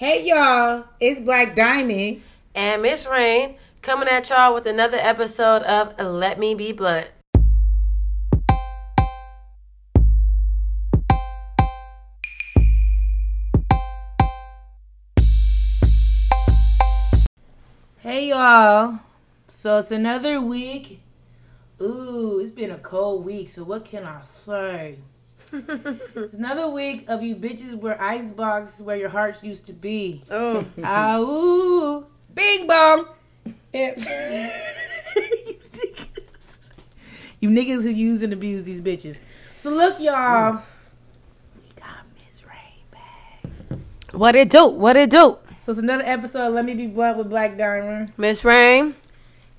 Hey y'all, it's Black Diamond. And Miss Rain coming at y'all with another episode of Let Me Be Blunt. Hey y'all. So it's another week. Ooh, it's been a cold week, so what can I say? It's another week of you bitches where icebox where your heart used to be. Oh, Ah, ooh. Bing bong. You niggas who use and abuse these bitches. So look, y'all. We got Miss Ray back. what it do? What it do? So it's another episode of Let Me Be Blunt with Black Diamond. Miss Rain?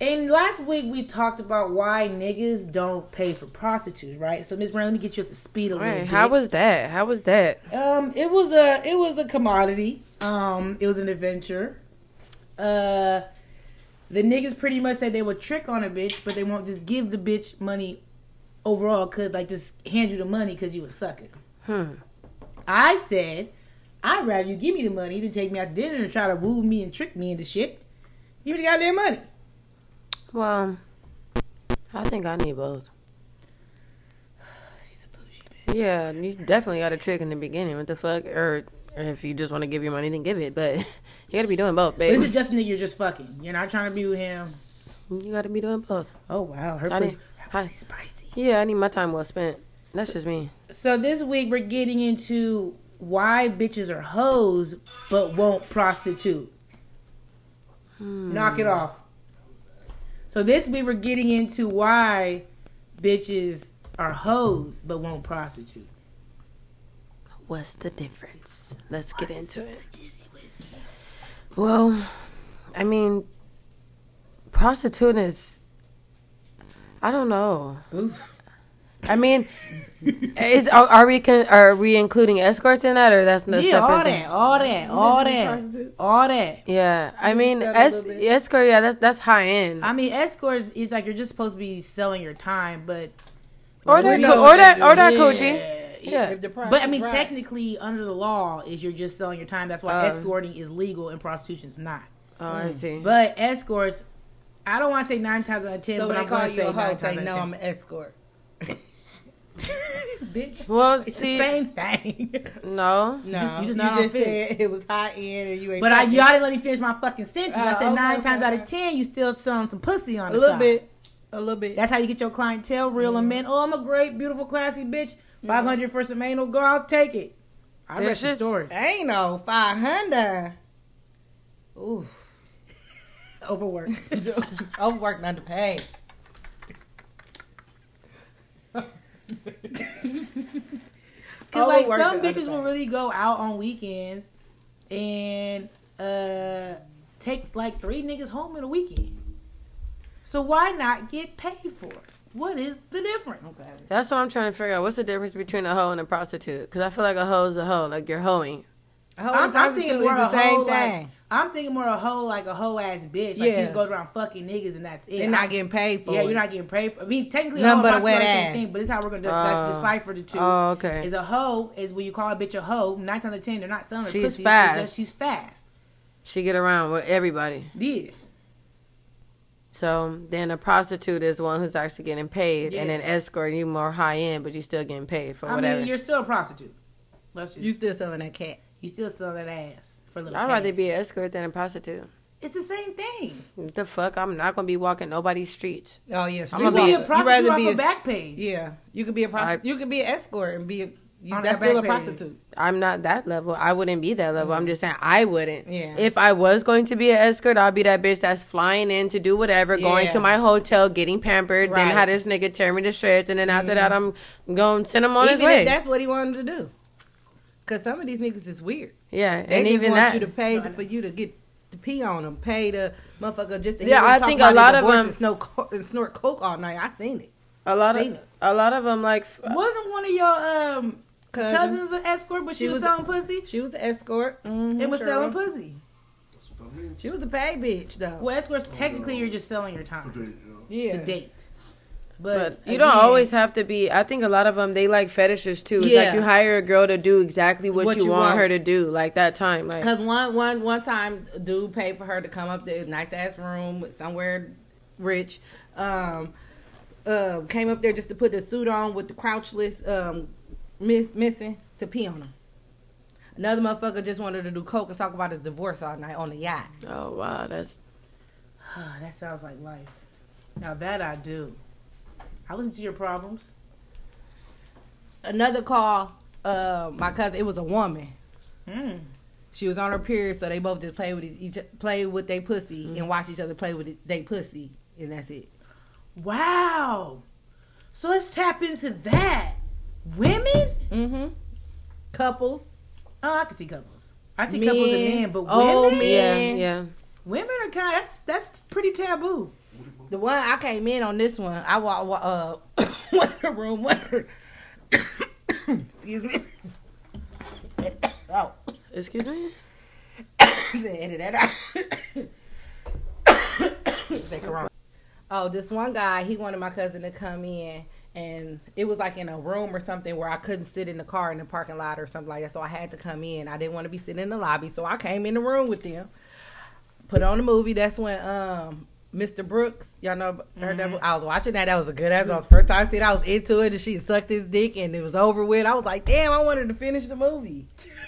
And last week we talked about why niggas don't pay for prostitutes, right? So Miss Brown, let me get you up to speed a little Right, bit. how was that? How was that? um it was a it was a commodity. Um it was an adventure. Uh the niggas pretty much said they would trick on a bitch, but they won't just give the bitch money overall Could like just hand you the money cuz you a sucker. Hmm. I said I'd rather you give me the money to take me out to dinner and try to woo me and trick me into shit. Give me the goddamn money. Well, I think I need both. She's a bougie bitch. Yeah, you definitely got a trick in the beginning. What the fuck? Or, or if you just want to give your money, then give it. But you got to be doing both, But this babe. is just nigga you're just fucking. You're not trying to be with him. You got to be doing both. Oh wow, her I spicy. Yeah, I need my time well spent. That's just me. So this week we're getting into why bitches are hoes but won't prostitute. Hmm. Knock it off. So this we were getting into why bitches are hoes but won't prostitute. What's the difference? Let's get into it. Well, I mean, prostituting is. I don't know. Oof. I mean, is are, are we con, are we including escorts in that, or that's no yeah, separate all thing? that, all that, all that, all that. Yeah, I mean, es, escort. Yeah, that's that's high end. I mean, escorts is like you're just supposed to be selling your time, but or that, we co- or that, or do. that Yeah, coochie. Yeah. If the price But I mean, right. technically, under the law, is you're just selling your time. That's why Um, escorting is legal and prostitution's not. Oh, I see. But escorts, I don't want to say nine times out of ten, So but I'm going to say nine times say out no, of I'm an escort. ten. Bitch, well, it's see, the same thing. no. No, just- you you just just, not on fit. said it was high end and you ain't. but I, y'all didn't let me finish my fucking sentence. I Oh, said okay, nine okay, times out of ten, you still selling some pussy on it. a the little side. bit, a little bit. That's how you get your clientele real and men. Oh, I'm a great, beautiful, classy bitch. Five hundred for some anal girl, I'll take it. I read rest the just- stories. ain't no five hundred. Ooh, Overwork. overworked underpaid. Cause like some and bitches will really go out on weekends and uh take like three niggas home in a weekend. So why not get paid for it? What is the difference? That's what I'm trying to figure out. What's the difference between a hoe and a prostitute? Because I feel like a hoe is a hoe. Like you're hoeing. A hoe I'm, and I'm prostitute is the same hoe, like- thing. I'm thinking more a hoe like a hoe ass bitch. Like she just goes around fucking niggas and that's it. They're not getting paid for Yeah, it. you're not getting paid for. I mean, technically, Nothing a hoe but a and wet prostitute the same ass. thing, but this is how we're gonna just Oh. that's decipher the two. Oh, okay. Is a hoe is when you call a bitch a hoe. Nine times out of ten, they're not selling her She's pussy. fast. just she's fast. She get around with everybody. Yeah. So then a prostitute is one who's actually getting paid, and Yeah. an escort you more high end, but you're still getting paid for I whatever. mean, you're still a prostitute. Let's just You you, still selling that cat? You still selling that ass for a little. I'd cash. rather be an escort than a prostitute. It's the same thing. What the fuck? I'm not gonna be walking nobody's streets. Oh yes, I'm You gonna be be- a you prostitute rather be a a- back page. Yeah, you could be a prosti- I- you could be an escort and be a, you, that's still a page. prostitute. I'm not that level. I wouldn't be that level. I'm just saying I wouldn't. Yeah. If I was going to be an escort, I'll be that bitch that's flying in to do whatever, going to my hotel, getting pampered, then Right. Mm-hmm. have this nigga tear me to shreds, and then after that, I'm going to send him on his way. if that's what he wanted to do, because some of these niggas is weird. yeah, They and just even want that. you to pay to, for you to get to pee on them, pay the motherfucker just to Yeah, hear I talk think about a lot of them- snort, co- and snort coke all night. I seen it. a lot seen of it. a lot of them like Wasn't one of your um Cousins. cousins an escort, but she, She was, was- selling pussy She was an escort mm-hmm, and was sure. selling pussy. She was a paid bitch though. Well, escorts technically you're just selling your To time date, yeah. yeah, to date. But, But you don't again, always have to be. I think a lot of them they like fetishes too. It's Yeah. like you hire a girl to do exactly what, What you, you want, want. her to do, like that time. Like Because one one one time, dude paid for her to come up there, nice ass room somewhere rich. Um, uh, came up there just to put the suit on with the crouchless um miss missing to pee on him. Another motherfucker just wanted to do coke and talk about his divorce all night on the yacht. oh wow, that's that sounds like life. Now that I do. I listen to your problems. Another call, uh, my cousin. It was a woman. Mm. She was on her period, so they both just play with each play with their pussy and watch each other play with their pussy, and that's it. Wow. So let's tap into that. Women? Mm-hmm. Couples. Oh, I can see couples. I see couples and men, but Oh, women? yeah, man. yeah. Women are kind of, that's, that's pretty taboo. The one I came in on this one, I walked wa- uh went in the room. Went excuse me. oh, Excuse me. edit that out. Take a wrong. Oh, this one guy, he wanted my cousin to come in, and it was like in a room or something where I couldn't sit in the car in the parking lot or something like that. So I had to come in. I didn't want to be sitting in the lobby, so I came in the room with them. Put on the movie. That's when um Mr. Brooks, y'all know, that? Mm-hmm. I was watching that. That was a good. That was the first time I seen. it. I was into it, and she sucked his dick, and it was over with. I was like, damn, I wanted to finish the movie.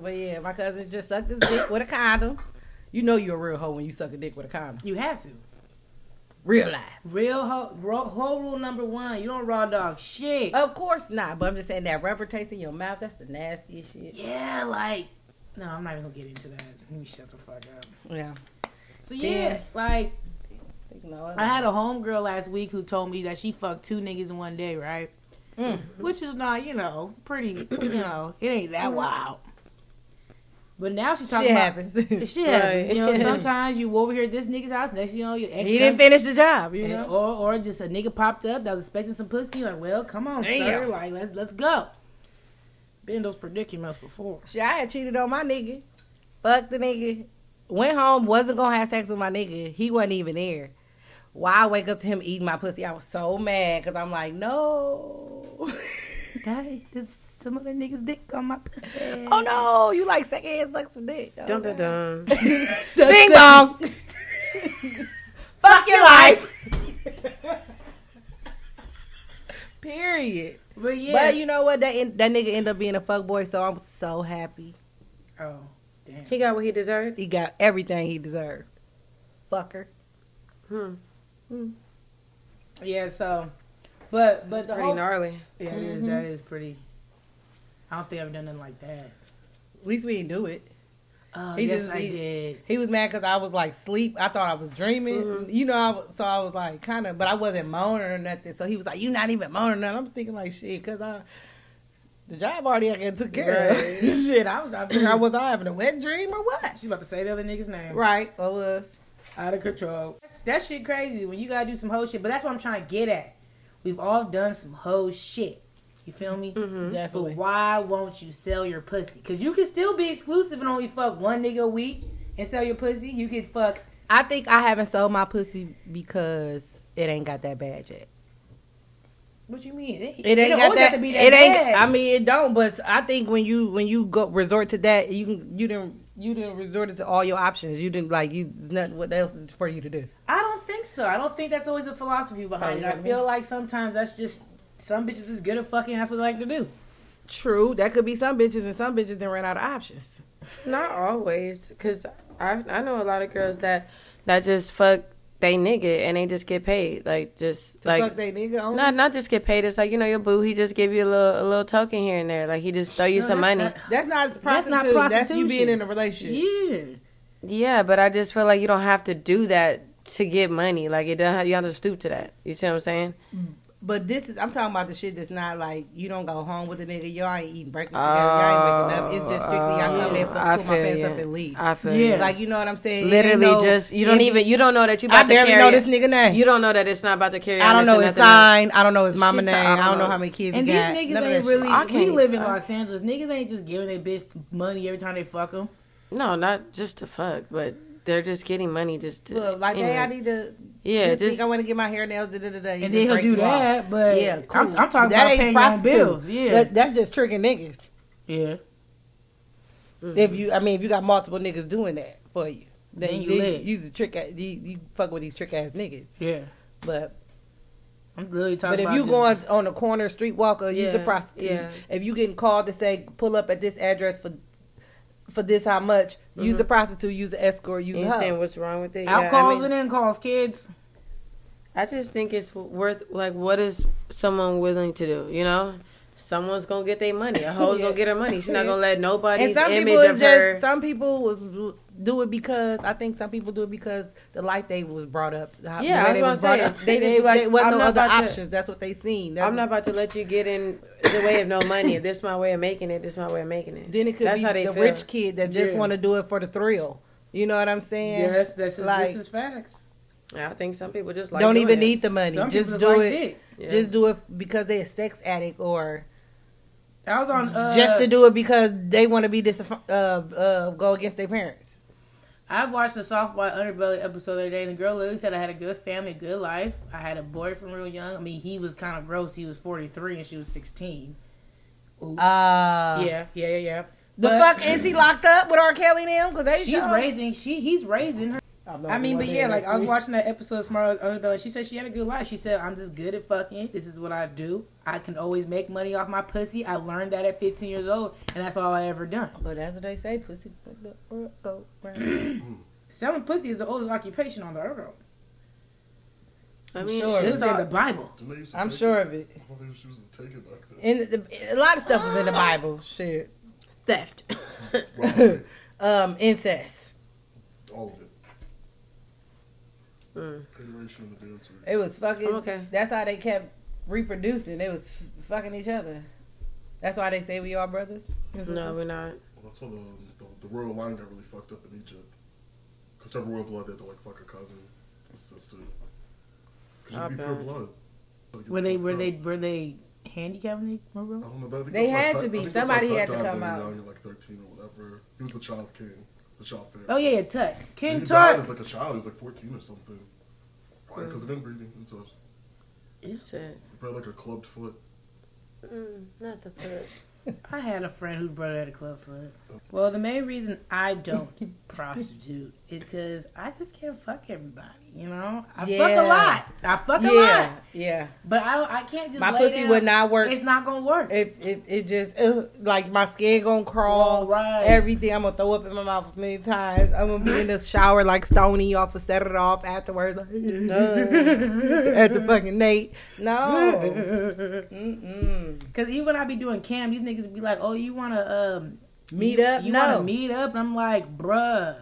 But yeah, my cousin just sucked his dick with a condom. You know you're a real hoe when you suck a dick with a condom. You have to. Real life. Real ho- ro- whole rule number one: you don't raw dog shit. Of course not. But I'm just saying that rubber taste in your mouth, that's the nastiest shit. yeah, like no, I'm not even gonna get into that. Let me shut the fuck up. Yeah. So yeah, Yeah. like know, I had a homegirl last week who told me that she fucked two niggas in one day, right? Mm. Which is not, you know, pretty, you know, it ain't that wild. But now she's talking Shit about happens. shit happens. Right. You know, sometimes you over here at this nigga's house, next you know your ex he didn't finish the job, you know. or or just a nigga popped up that was expecting some pussy. Like, well, come on, Damn. sir. Like, let's let's go. Been those predicaments before. Shit, I had cheated on my nigga. Fucked the nigga. Went home, wasn't gonna have sex with my nigga. He wasn't even there. Why I wake up to him eating my pussy? I was so mad because I'm like, no. Guys, there's some other niggas dick on my pussy. oh no, you like secondhand suck some dick. Oh, Dum dum dum. Bing bong. Fuck your life. Period. But yeah. But you know what? That en- that nigga ended up being a fuck boy, so I'm so happy. oh, damn. He got what he deserved. He got everything he deserved. Fucker. Hmm. hmm. Yeah. So, but but That's the pretty whole, gnarly. Yeah, it is. That is pretty. I don't think I've done nothing like that. At least we didn't do it. Oh, He yes, just- I he- did. He was mad because I was like sleep. I thought I was dreaming. Mhm. You know, I was, so I was like kind of, but I wasn't moaning or nothing. So he was like, "You not even moaning?" And I'm thinking like, "Shit," because I the job already I get took care Right. of. Shit, I was trying to figure out was I having a wet dream or what? She's about to say the other nigga's name. Right, I was. Out of control. That shit crazy when you gotta do some whole shit. But that's what I'm trying to get at. We've all done some whole shit. You feel me? Mm-hmm. But why won't you sell your pussy? Because you can still be exclusive and only fuck one nigga a week and sell your pussy. You could fuck. I think I haven't sold my pussy because it ain't got that bad yet. What you mean? It, It ain't don't got that. to be that it ain't. bad. I mean, it don't. But I think when you when you go resort to that, you can you didn't you didn't resort to all your options. You didn't like you. There's nothing. What else is for you to do? I don't think so. I don't think that's always a philosophy behind Oh, it. I yeah. feel like sometimes that's just some bitches is good at fucking. That's what they like to do. True, that could be some bitches, and some bitches then ran out of options. Not always, cause I I know a lot of girls that that just fuck they nigga and they just get paid. Like just To like fuck they nigga on. not not just get paid. It's like you know your boo. He just give you a little a little token here and there. Like he just throw you No, some that's money. not- that's not That's prostitute. not That's, you being in a relationship. Yeah. Yeah, but I just feel like you don't have to do that to get money. Like it doesn't. Have, you have to stoop to that. You see what I'm saying? Mm. But this is I'm talking about the shit that's not like you don't go home with a nigga. Y'all ain't eating breakfast together. Y'all ain't waking up. It's just strictly y'all come in, Oh, fuck, I put my feel pants you. up and leave. I feel Yeah. you. Like you know what I'm saying? Literally no- just you don't it- even you don't know that you I about to barely carry know it. this nigga name. You don't know that it's not about to carry. I don't know his nothing else. sign. I don't know his mama She name. I I don't don't know know. how many kids And he these got. niggas None ain't really. I We can't- live in I- Los Angeles. Niggas ain't just giving their bitch money every time they fuck them. No, not just to fuck, but they're just getting money just to. Look, like, hey, I need to. yeah, this just week I want to get my hair nails. Da, da, da, da. And just then he'll do you off. that, but Yeah, cool. I'm, I'm talking That about paying your bills. Yeah, That, that's just tricking niggas. yeah. If you, I mean, if you got multiple niggas doing that for you, then, Then you you, lit. use a trick. You, you fuck with these trick ass niggas. Yeah, But I'm really talking about. but if about. you going on the corner street streetwalker, use a Yeah, prostitute. yeah. If you getting called to say pull up at this address for for this how much, use a mm-hmm. prostitute, use an escort, use you a hoe. saying what's wrong with it? out Yeah, I calls mean- and in calls, kids. I just think it's worth like what is someone willing to do? You know, someone's gonna get their money. A hoe's Yeah. gonna get her money. She's not gonna let And some image people of is her. just some people was do it because I think some people do it because the life they was brought up. how- Yeah, I they was was about brought to up. say, They, they just they, be like, there wasn't I'm no other about to- options. That's what they seen. That's I'm not about to let you get in the way of no money. If this is my way of making it, this is my way of making it. Then it could That's be how they the feel. rich kid that just Yeah. want to do it for the thrill. You know what I'm saying? Yes, that's just, Like- this is facts. I think some people just like Don't doing even it. need the money. Some just do like it. dick. Yeah. Just do it because they're a sex addict, or I was on. Uh, just to do it because they want to be dis- uh, uh, go against their parents. I watched the Soft White Underbelly episode the other day, and the girl literally said I had a good family, good life. I had a boyfriend real young. I mean, he was kind of gross. He was 43 and she was 16. Oops. Uh, yeah, yeah, yeah, yeah. The But fuck is he locked up with R. Kelly now? Because they She's show- raising. She he's raising her. I mean, but yeah, like I was watching that episode of Smart Underbelly. She said she had a good life. She said, "I'm just good at fucking. This is what I do. I can always make money off my pussy. I learned that at 15 years old, and that's all I ever done. But that's what they say. Pussy. Go round. Selling pussy is the oldest occupation on the earth. I mean, Sure. It's it's in the Bible. Didn't they used to I'm sure of it. I thought they used to back then. And the, a lot of stuff was in the Bible. Shit. theft. Um, incest. all of it. Mm. Federation of the dancer. It was fucking. Okay. That's how they kept reproducing. They was f- fucking each other. That's why they say we are brothers. No, we're not. Well, that's why the, the, the royal line got really fucked up in Egypt. Because to have royal blood, they had to like fuck a cousin, a sister. Because you'd be pure Okay. blood. Were they were they were they handicapped when they were I real? don't know. but I think They that's had Tut- to be. I think that's Somebody why had to died come very out. Young, like 13 or whatever. He was the child king. The child pharaoh. Oh yeah, yeah, Tut. And King he died Tut. as like a child. He was like 14 or something. Right, because of inbreeding. And so You said he probably like a clubbed foot. mm, not the foot. I had a friend whose brother had a club foot. Well, the main reason I don't prostitute is because I just can't fuck everybody. You know, I fuck a lot. I fuck a Yeah, lot, yeah. but I don't, I can't just My pussy down. would not work. It's not gonna work. It, it, it just like my skin gonna crawl. Right. Everything I'm gonna throw up in my mouth many times. I'm gonna be in the shower like Stony off of set it off afterwards. Like, at the fucking Nate. No. Because even when I be doing cam, these niggas be like, "Oh, you wanna um Meet you, up? You No. wanna meet up?" And I'm like, "Bruh."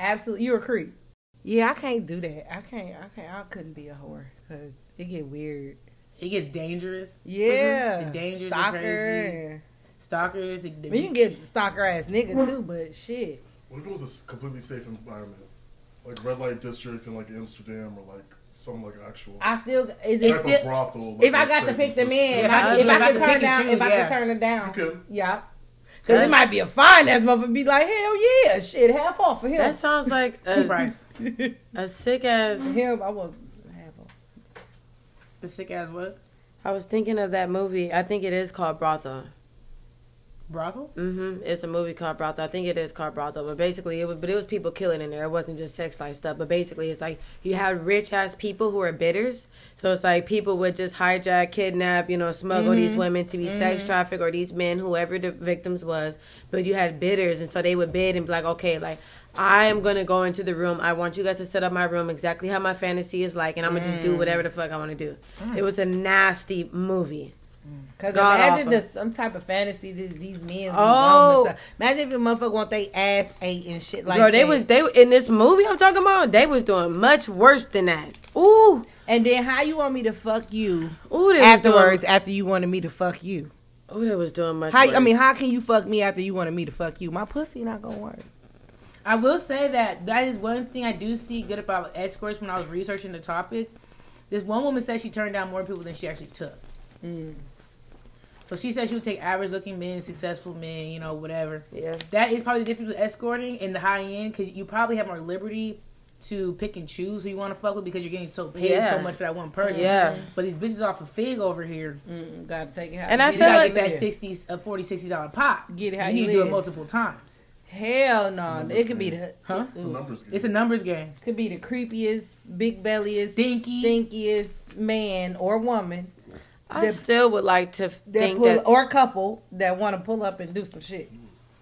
Absolutely, you're a creep. Yeah, I can't do that. I can't. I can't. I couldn't be a whore because it get weird. It gets dangerous. Yeah, The dangers stalker. Stalkers. The, I mean, you can get stalker ass nigga too, but shit. What if it was a completely safe environment? Like red light district in like Amsterdam or like some like actual I still. It, type it's of still. brothel. like, If I got to pick them Francis. in, if If I, I- if if I I could could turn pick and down, choose, if I yeah. could turn it down, You could. yeah. Because it might be a fine ass motherfucker be like, hell yeah, shit, half off for him. That sounds like a, price. a sick ass. him, I want half off. The sick ass what? I was thinking of that movie. I think it is called Brothel. Brothel? Mm-hmm. It's a movie called Brothel. I think it is called Brothel. But basically, it was, but it was people killing in there. It wasn't just sex life stuff. But basically, it's like you have rich ass people who are bidders. So it's like people would just hijack, kidnap, you know, smuggle these mm-hmm. women to be sex mm-hmm. trafficked or these men, whoever the victims was. But you had bidders, and so they would bid and be like, okay, like I am gonna go into the room. I want you guys to set up my room exactly how my fantasy is like, and I'm gonna just do mm. whatever the fuck I want to do. Mm. It was a nasty movie. Because God imagine the, some type of fantasy these, these men. Oh. Imagine if a motherfucker want they ass ate and shit like Girl, they that. was they in this movie I'm talking about. They was doing much worse than that. Ooh, And then how you want me to fuck you ooh, afterwards Was after you wanted me to fuck you? ooh, they was doing much. How worse. I mean, how can you fuck me after you wanted me to fuck you? My pussy not gonna work. I will say that that is one thing I do see good about escorts when I was researching the topic. This one woman said she turned down more people than she actually took. Mm. So she said she would take average looking men, successful men, you know, whatever. Yeah. That is probably the difference with escorting in the high end because you probably have more liberty to pick and choose who you want to fuck with because you're getting so paid Yeah. so much for that one person. Yeah. But these bitches off a fig over here. Mm, gotta take it. How And I feel like- get that 60, uh, 40 60 dollar pop. Get it how you you need to do it multiple times. Hell no, it could be the Huh? It's a numbers game. It's a numbers game. could be the creepiest, big belliest, Stinky. stinkiest man or woman I That- still would like to think pull, that or a couple that want to pull up and do some shit.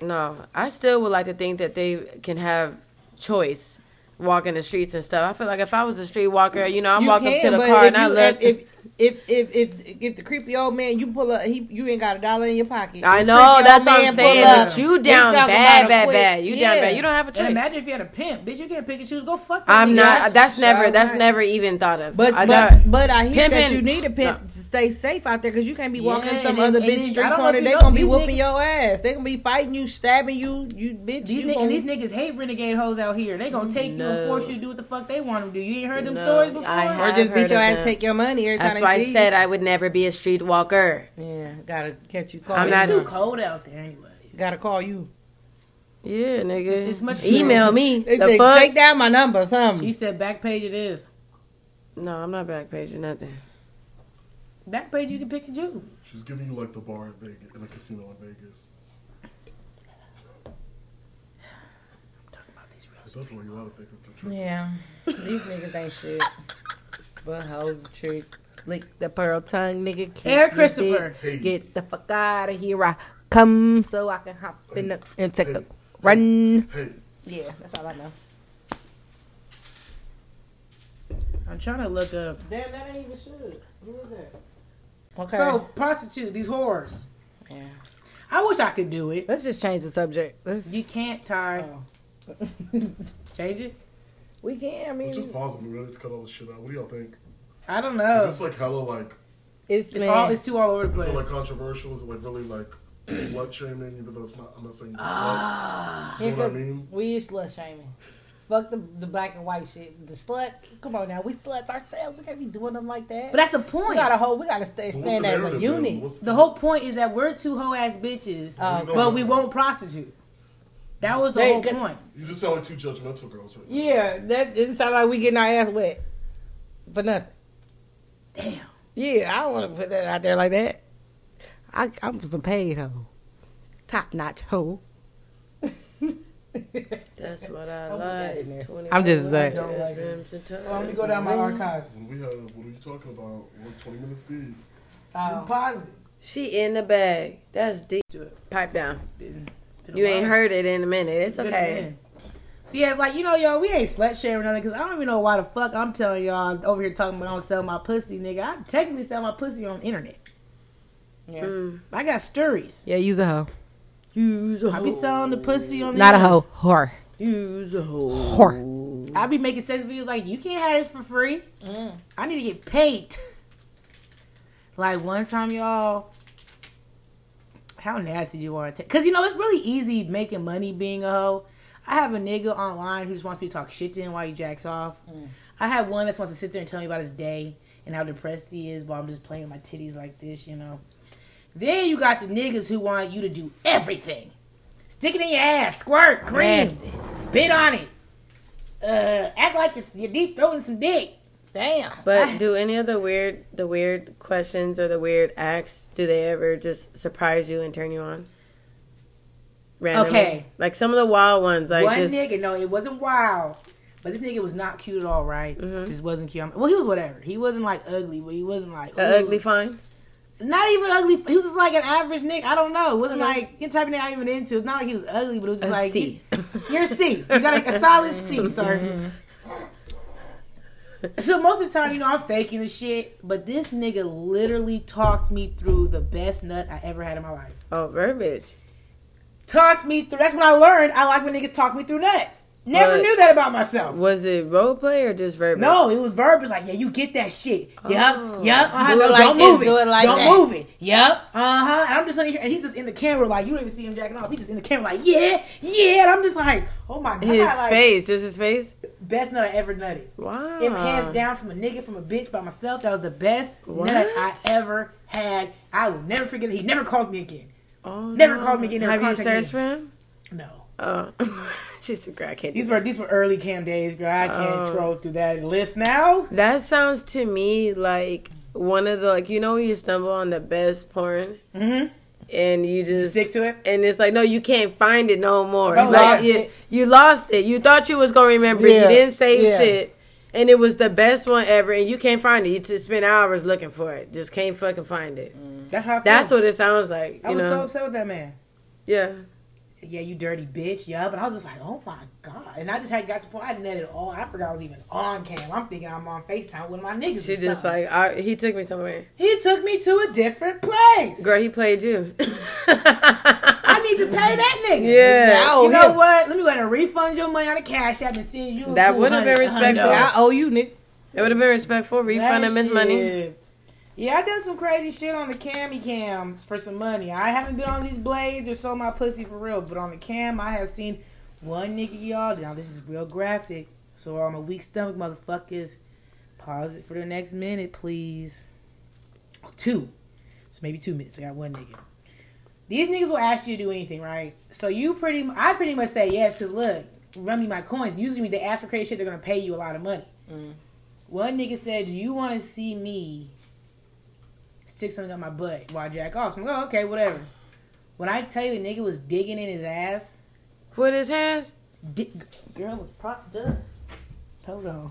no, I still would like to think that they can have choice walking the streets and stuff. I feel like if I was a street walker, you know, I'm You walking up to the car and I you- look. If, if if if if if the creepy old man you pull up, he you ain't got a dollar in your pocket. I know that's what I'm saying. up, But you down bad, bad, quick- bad. You down bad. You don't have a And choice. imagine if you had a pimp, bitch. You can't pick and choose. Go fuck. that I'm nigga. not. That's Sure never. That's right. never even thought of. But I but, don't- but I hear that you need a pimp No. to stay safe out there because you can't be walking Yeah, some and other and bitch then- street I don't know corner. They know, gonna be whooping niggas- your ass. They gonna be fighting you, stabbing you. You bitch. These, you niggas, and these niggas hate renegade hoes out here. They gonna take you and force you to do what the fuck they want to do. You ain't heard them stories before? Or just beat your ass, take your money every That's time why they I said I would never be a streetwalker. Yeah, gotta catch you. Call I'm you. not- It's too cold out there anyway. Gotta call you. Yeah, nigga. It's- it's much Email true. me. They the say, fuck? take down my number, something. She said back page it is. No, I'm not back page or nothing. Back page you can pick a choose. She's giving you like the bar in Vegas, in a casino in Vegas. That's where you ought to pick up the truth. Yeah, these niggas ain't shit. But hoes, tricks, lick the pearl tongue, nigga. keep Eric your Christopher. dick. Hey. Get the fuck out of here. I come so I can hop in the and take a run. Hey, Yeah, that's all I know. I'm trying to look up. Damn, that ain't even shit. Who is that? Okay. So prostitute, these whores. yeah. I wish I could do it. let's just change the subject. Let's, You can't, Ty. oh. Change it. we can. I mean, just pause it. We're to cut all this shit out. What do y'all think? I don't know. Is know. this like hella like? it's, It's all. It's too all over the Is place. it like controversial? Is it like really like slut shaming? Even though it's not. I'm not saying you're sluts. Ah. You know what I mean? We is slut shaming. Fuck the the black and white shit. The sluts. Come on now, we sluts ourselves. We can't be doing them like that. But that's the point. we gotta hold. We gotta stay stand as a unit. then? What's The whole point is that we're two hoe ass bitches, No, but we won't prostitute. That was the whole could- point. You just sound like two judgmental girls right now. Yeah, that it sound like we getting our ass wet for nothing. Damn. Yeah, I don't want to put that out there like that. I, I'm some paid hoe, top notch hoe. That's what I Don't put that in there. like. I'm just saying. don't like rims and tires. Well, let me go down my archives. And we have. What are you talking about? We're 20 minutes deep. Oh. Positive. She in the bag. That's deep. Pipe down. You ain't heard it in a minute. It's Good okay. Man. So yeah, it's like you know, y'all, we ain't slut shaming nothing because I don't even know why the fuck I'm telling y'all over here talking about I don't sell my pussy, nigga. I technically sell my pussy on the internet. Yeah. Mm. I got stories. yeah, use a hoe, Use a hoe. I be selling the pussy on the not a hoe, whore. Use a hoe. Whore. I be making sex videos like you can't have this for free. Mm. I need to get paid. like one time, y'all. How nasty you want to take? Cause you know it's really easy making money being a hoe. I have a nigga online who just wants me to talk shit to him while he jacks off. Mm. I have one that wants to sit there and tell me about his day and how depressed he is while I'm just playing with my titties like this, you know. Then you got the niggas who want you to do everything. Stick it in your ass, squirt, cream, spit on it. Uh, act like it's, you're deep throating some dick. Damn. But do any of the weird, the weird questions or the weird acts, do they ever just surprise you and turn you on? Randomly? Okay. Like some of the wild ones, like One just nigga, no, it wasn't wild. But this nigga was not cute at all, right? Mhm. Just wasn't cute. Well, he was whatever. He wasn't like ugly, but he wasn't like ugly fine. Not even ugly. He was just like an average nigga. I don't know. It wasn't Okay. like the type of nigga I'm even into. It's not like he was ugly, but it was just A like C. You're a C. You got a, a solid C, sir. So most of the time, you know, I'm faking the shit, but this nigga literally talked me through the best nut I ever had in my life. Oh, verbiage. Talked me through. That's when I learned I like when niggas talk me through nuts. Never But- knew that about myself. Was it role play or just verbiage? No, it was verb. It's like, yeah, you get that shit. Yup, Oh. yup. Uh-huh. Do no, like don't this, move it. do it like don't that. move it. Yup. Uh huh. And I'm just sitting here, and he's just in the camera, like you don't even see him jacking off. He's just in the camera, like yeah, yeah. And I'm just like, oh my god, His like, face, just his face. best nut I ever nutted. Wow. It hands down from a nigga, from a bitch by myself. That was the best What? nut I ever had. I will never forget. He never called me again. Oh, Never no. called me again, never Have you contacted searched for him? No. Oh, she's a girl. I can't. do These were these were early cam days, girl. I can't Oh. scroll through that list now. That sounds to me like one of the like you know you stumble on the best porn Mm-hmm. and you just Stick to it. and it's like no you can't find it no more. Oh, like lost you, it. you lost it. You thought you was gonna remember it. Yeah, You didn't save yeah. shit. And it was the best one ever, and you can't find it. You just spend hours looking for it. Just can't fucking find it. Mm. That's how I feel. That's what it sounds like. I was know? so upset with that man. yeah. Yeah, you dirty bitch. Yeah, but I was just like, oh my god. And I just had got to point I netted all. I forgot I was even on cam. I'm thinking I'm on Facetime with my niggas. She just something. like I, he took me somewhere. he took me to a different place. Girl, he played you. I need to pay that nigga. Yeah. I owe You know him. what? Let me go ahead and refund your money on the cash app and send you. That would've been respectful. I owe you, Nick. It would have been respectful. Refund That him his money. Yeah, I done some crazy shit on the cami cam for some money. I haven't been on these blades or sold my pussy for real, but on the cam, I have seen one nigga, y'all. Now this is real graphic, so I'm a weak stomach, motherfuckers. Pause it for the next minute, please. Two, so maybe two minutes. I got one nigga. These niggas will ask you to do anything, right? So you pretty, I pretty much say yes, cause look, run me my coins. Usually, when they ask for crazy shit, they're gonna pay you a lot of money. Mm. One nigga said, "Do you want to see me stick something up my butt while I jack off?" So I'm like, "Oh, okay, whatever." When I tell you the nigga was digging in his ass, With his hands? di- girl was propped up. Hold on,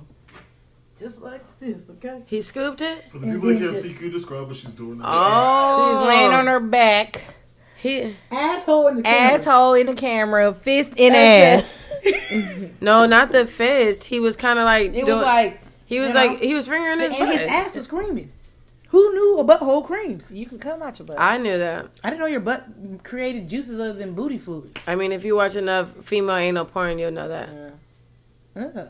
just like this, okay? He scooped it? For the people that can't see, can you describe what she's doing? Oh. She's laying on her back, He Asshole in the camera. asshole in the camera, fist in That's ass. No, not the fist. He was kind of like It doing- was like, he was you like know, he was fingering his and butt. his ass was screaming. Who knew a butthole creams? You can come out your butt. I knew that. I didn't know your butt created juices other than booty fluid. I mean, if you watch enough female anal porn, you'll know that. Uh.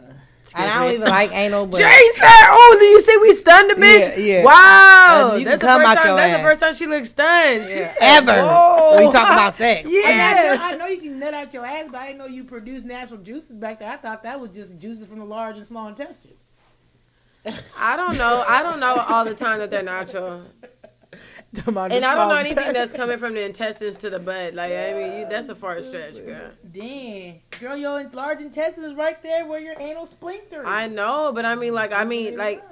Excuse and I don't me. even like anal, but Jay said, "Oh, do you see we stunned the bitch? Yeah, yeah. Wow, Uh, you that's can come the first out time. your That's ass. the first time she looked stunned. She said, Ever. Whoa. When you talk about sex. I, mean, I, know, Yeah. I know you can nut out your ass, but I didn't know you produce natural juices back there. I thought that was just juices from the large and small intestine. I don't know. I don't know all the time that they're natural, and I don't know anything that's coming from the intestines to the butt. Like I mean, you, that's a far stretch, girl. Damn, girl, your large intestine is right there where your anal sphincter. is. I know, but I mean, like, I mean, like,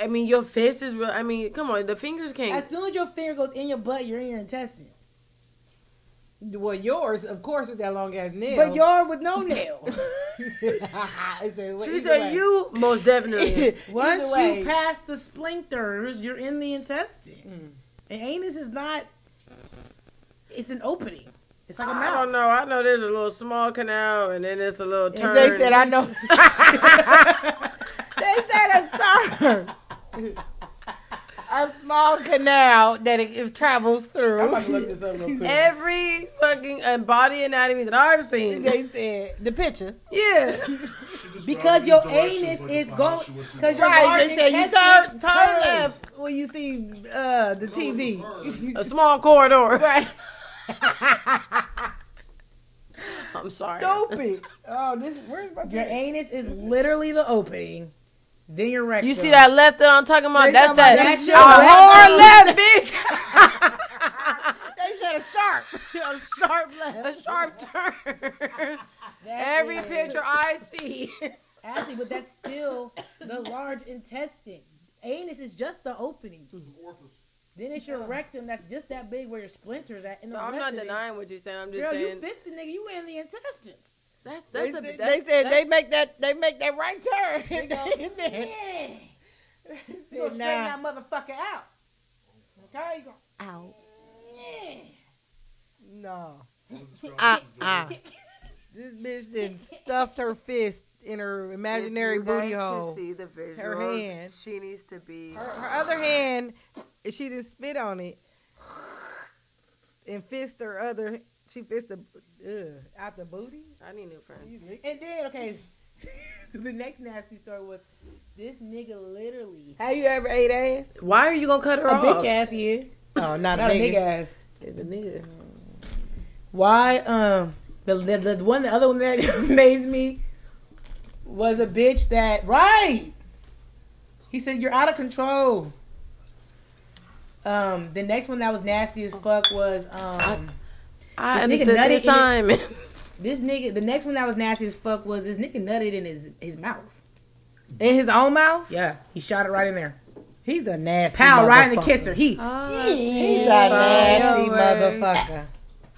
I mean, your fist is real. I mean, come on, the fingers can't. As soon as your finger goes in your butt, you're in your intestine. Well, yours, of course, with that long ass nail. But yours with no nail. I said, well, She said, way. "You most definitely." Once way. you pass the splinters, you're in the intestine. Mm. And anus is not. It's an opening. It's like a mouth. I don't know. I know there's a little small canal, and then there's a little turn. They said, I know. they said a turn. a small canal that it, it travels I'm through. about to look this up real quick. Every fucking uh, body anatomy that I've seen. they said the picture. Yeah. Because your anus is going. Because how she went to 'cause the- your Right, large they said you turn turn left when you see uh, the TV. A small corridor. Right. I'm sorry. Stupid. Oh, this where's my Your anus is literally the opening. Then your rectum. You see that left that I'm talking about? They That's talking about that. that's A your hard left, bitch. They said a sharp, a sharp left. A sharp turn. That Every is- picture I see. Actually, but that's still the large intestine. Anus is just the opening. This is orifice. Then it's your rectum that's just that big where your splinters at. And the No, I'm not of it- denying what you're saying. I'm just Girl, you saying fisted nigga. You in the intestines. That's They, a said, that's, they said that's, they make that they make that right turn. They go, In there. yeah. You Said, gonna straighten nah. that motherfucker out. Okay? You go, Out. yeah. No. I'm Ah, ah. This bitch then stuffed her fist in her imaginary If you booty guys could hole. See the visuals, Her hand. She needs to be. Her, her other hand, she didn't spit on it, and fist her other. She fist the ugh, out the booty. I need new friends. And then, okay, so the next nasty story was this nigga literally Have you ever ate ass? Why are you gonna cut her a off? bitch ass here, Oh, not, not a big ass. Yeah, the nigga. Why? Um, the, the the one, the other one that amazed me was a bitch that right. He said you're out of control. Um, the next one that was nasty as fuck was um I This nigga understood the nutted in assignment. this nigga. The next one that was nasty as fuck was this nigga nutted in his his mouth. In his own mouth? Yeah, he shot it right in there. He's a nasty Pow, right in the kisser. He. All I see He's is a nasty motherfucker.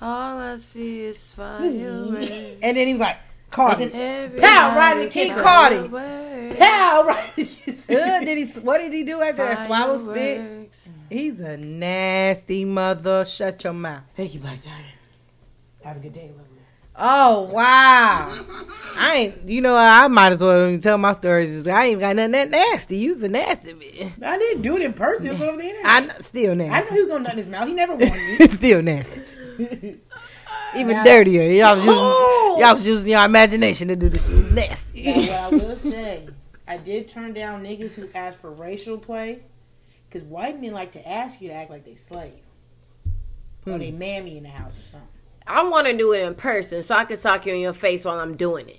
All I see is fireworks. And then he was like, caught it. Pow, right in the He kisser. caught it. Fireworks. Pow, right in the kisser. Uh, did he? What did he do after that? Swallow spit. He's a nasty mother. Shut your mouth. Thank you, Black Diamond. Have a good day, love. Oh wow! I ain't. You know, I might as well tell my stories. I ain't got nothing that nasty. You's a nasty bitch. I didn't do it in person. It was over the internet. I still nasty. I know he was gonna nut in his mouth. He never warned me. still nasty. Even Now- dirtier. Y'all was using Oh! y'all was using your imagination to do this shit. Nasty. Now, what I will say, I did turn down niggas who asked for racial play, because white men like to ask you to act like they slave, or hmm. they mammy in the house or something. I want to do it in person so I can sock you in your face while I'm doing it.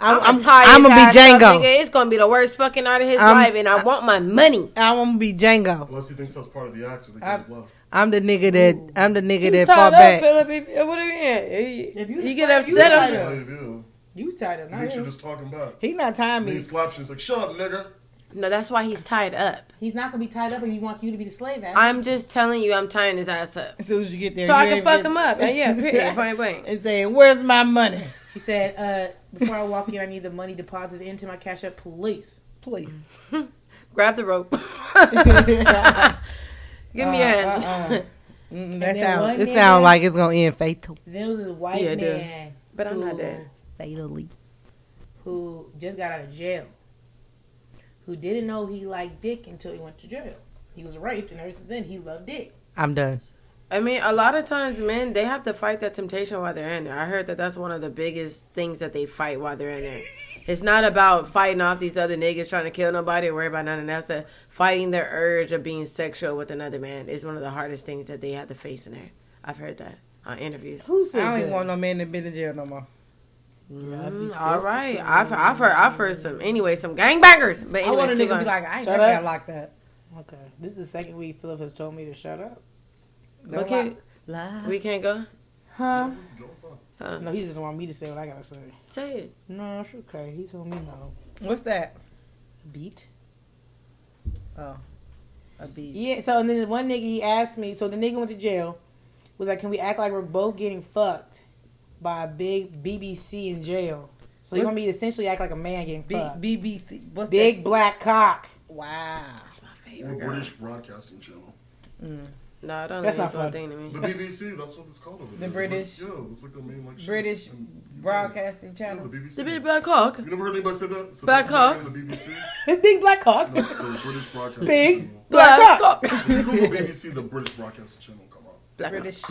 I'm, I'm, tired I'm gonna be up, Django. nigga. It's gonna be the worst fucking night of his I'm- life, and I want my money. I'm gonna be Django. Unless he thinks that's part of the act, so they I'm- I'm the nigga that I'm the nigga He's that tied fought up, back. Philip. If, what do you mean? If If you you, the get slave, you upset, the I'm slave. sure. Slave, yeah. You tied up, He not him. you're just talking back. He not tying And he me. slaps you. He's like, "Shut up, nigga." No, that's why he's tied up. He's not gonna be tied up if he wants you to be the slave. After. I'm just telling you, I'm tying his ass up. As soon as you get there, So I can fuck been- him up. And yeah, period. Point blank. and saying, "Where's my money, She said, uh, "Before I walk in, I need the money deposited into my cash app, please." please?" Grab the rope. Give me your Uh, hands. uh, uh. Mm, that then sound. It nigga- sound like it's gonna end fatal. Then there was this white Yeah, man But I'm not who- dead. Fatally. who just got out of jail, who didn't know he liked dick until he went to jail. He was raped, and ever since then he loved dick. I'm done. I mean, a lot of times men they have to fight that temptation while they're in there. I heard that that's one of the biggest things that they fight while they're in there. It's not about fighting off these other niggas trying to kill nobody or worry about none of that. That fighting their urge of being sexual with another man is one of the hardest things that they have to face in there. I've heard that on interviews. Who said I don't even want no man to be in jail no more. Mm, all right, I've, I've heard I've heard some anyway some gangbangers. But I want a nigga to be like, I ain't Shut never up. got locked up. Okay, this is the second week Philip has told me to shut up. Don't okay, lie. we can't go. Huh? Huh. No, he just want me to say what I gotta say. Say it. No, it's okay. He told me no. What's that? Beat. Oh, a beat. Yeah. So and then one nigga he asked me. So the nigga went to jail. Was like, can we act like we're both getting fucked by a big BBC in jail? So you What's- want me to essentially act like a man getting B- fucked? BBC. What's Big black cock. Wow. That's my favorite. Girl. British Broadcasting Channel. Mm. No, I don't That's think it's not one funny. thing to me. The BBC, that's what it's called over there. The there. British- Yeah, it's like the main like. British in UK. Broadcasting Yeah, channel. the BBC. The big black cock. You never heard anybody say that? It's a Black documentary cock. The BBC. Big black cock. No, the British Broadcasting Big. Channel. Black Black cock. cock. If you Google BBC, the British Broadcasting Channel will come up. Black. British.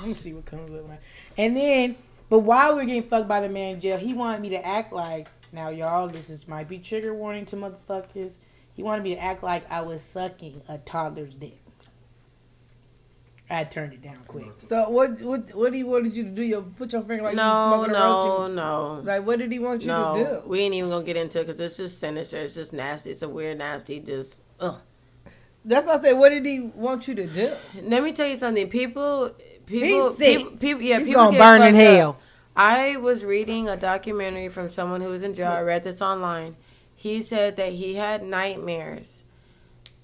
Let me see what comes up. man. And then, but while we were getting fucked by the man in jail, he wanted me to act like, now y'all, this is might be trigger warning to motherfuckers. He wanted me to act like I was sucking a toddler's dick. I turned it down quick. So what? What? What he wanted you to do? You put your finger like you No, smoking no, roach. no. Like what did he want you to do? we ain't even gonna get into it because it's just sinister. It's just nasty. It's a weird, nasty. Just ugh. That's what I said. What did he want you to do? Let me tell you something. People, people, He's sick. people, people yeah, He's people gonna get burn in fucked up. hell. I was reading a documentary from someone who was in jail. I read this online. He said that he had nightmares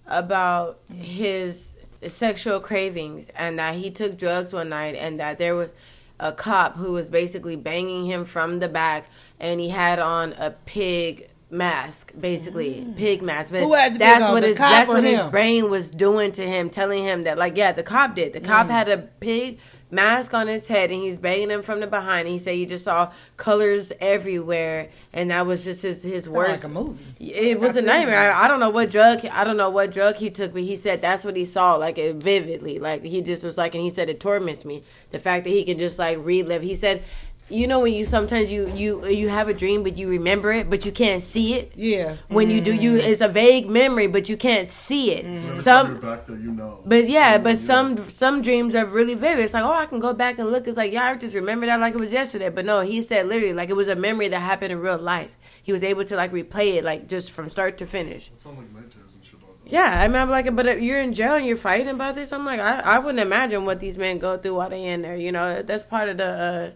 about his sexual cravings and that he took drugs one night and that there was a cop who was basically banging him from the back and he had on a pig mask basically mm. pig mask but Who had the pig that's what his that's what his brain was doing to him telling him that like yeah the cop did the cop mm. had a pig mask on his head and he's banging him from the behind he said he just saw colors everywhere and that was just his his worst like a movie. it was a nightmare. I, I don't know what drug. I don't know what drug he took, but he said that's what he saw, like it vividly. Like he just was like, and he said it torments me. The fact that he can just like relive. He said, you know, when you sometimes you you you have a dream, but you remember it, but you can't see it. Yeah. When you do, you it's a vague memory, but you can't see it. Every time Some back there, you know. but yeah, So, but you some some dreams are really vivid. It's like, oh, I can go back and look. It's like, yeah, I just remember that like it was yesterday. But no, he said literally like it was a memory that happened in real life. He was able to like replay it like just from start to finish. Sounds like night and shit. Yeah, I mean, I'm like, but if you're in jail and you're fighting about this, I'm like, I, I wouldn't imagine what these men go through while they in there. You know, that's part of the uh,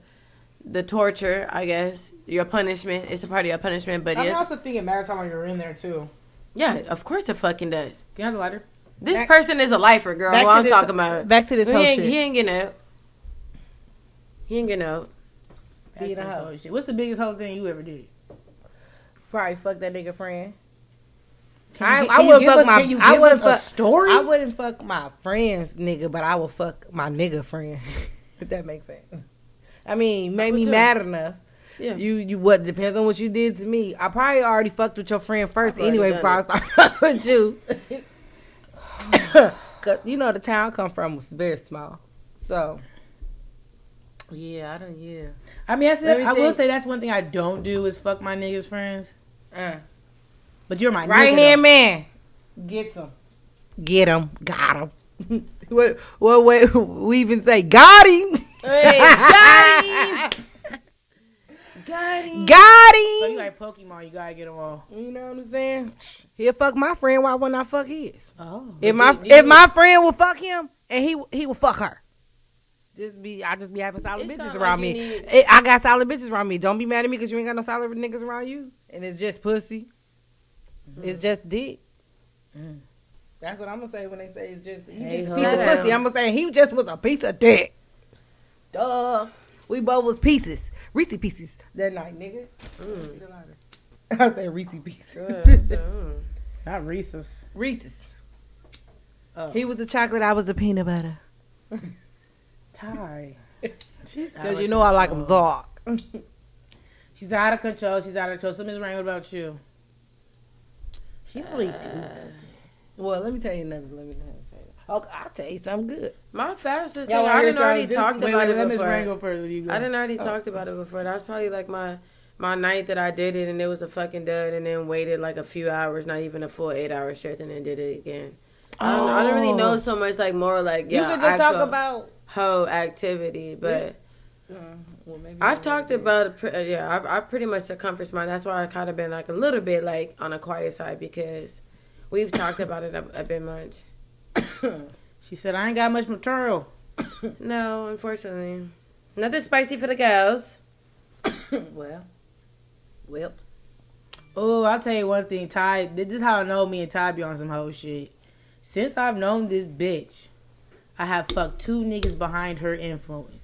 the torture, I guess. Your punishment. It's a part of your punishment, but I yes, also think it matters how long you're in there too. yeah, of course it fucking does. Can I have the lighter? This Back- person is a lifer, girl. back What I'm this- talking about. Back to this he, whole ain't, shit. he ain't getting out. He ain't getting out. Being a That's hoe. whole shit. What's the biggest whole thing you ever did? Probably fuck that nigga friend. Can I, I wouldn't fuck us, my. I give wouldn't a fuck. story? I wouldn't fuck my friend's nigga, but I will fuck my nigga friend. if that makes sense. I mean, made me mad enough. Yeah. You you what depends on what you did to me. I probably already fucked with your friend first anyway before I it. started fucking with you. Cause you know the town I come from was very small, so yeah, I don't yeah. I mean, it. me I will say that's one thing I don't do is fuck my niggas' friends. Uh. But you're my Right nigga, hand man, get some, get him, got him. what what way we even say got him? Hey, got him. Got him. Got So you him. like Pokemon? You gotta get them all. You know what I'm saying? He'll fuck my friend. Why wouldn't I fuck his? Oh, If my do if my friend will fuck him and he he will fuck her. Just be I just be having solid It bitches around like me. need- Eh, I got solid bitches around me. Don't be mad at me because you ain't got no solid niggas around you. And it's just pussy. It's just dick. Mm. That's what I'm gonna say when they say it's just you Hey, just a ho. piece of pussy. I'm gonna say he just was a piece of dick. Duh. We both was pieces. Reese pieces that night, nigga. Mm. I said Reese pieces. Good. Not Reese's. Reese's. Oh. He was a chocolate. I was a peanut butter. Ty. She's out Because you know I like them. Zark. She's out of control. She's out of control. Something's wrong about you. She really do. Well, let me tell you another. Let me say that. Okay, I'll tell you something good. My fastest thing, I didn't already something? talked wait, about wait, it Let before. Ryan go first. You go. I didn't already Oh. talked about it before. That was probably like my my night that I did it, and it was a fucking dud, and then waited like a few hours, not even a full eight hour shift, and then did it again. I, don't, I don't really know so much like more like yeah, you could just talk about. hoe activity, but well, maybe I've talked about it. uh, Yeah, I've, I've pretty much accomplished mine. That's why I kind of been like a little bit like on a quiet side because we've talked about it a, a bit much. She said, I ain't got much material. No, unfortunately, nothing spicy for the girls. well, well. Oh, I'll tell you one thing, Ty. This is how I know me and Ty be on some whole shit. Since I've known this bitch, I have fucked two niggas behind her influence.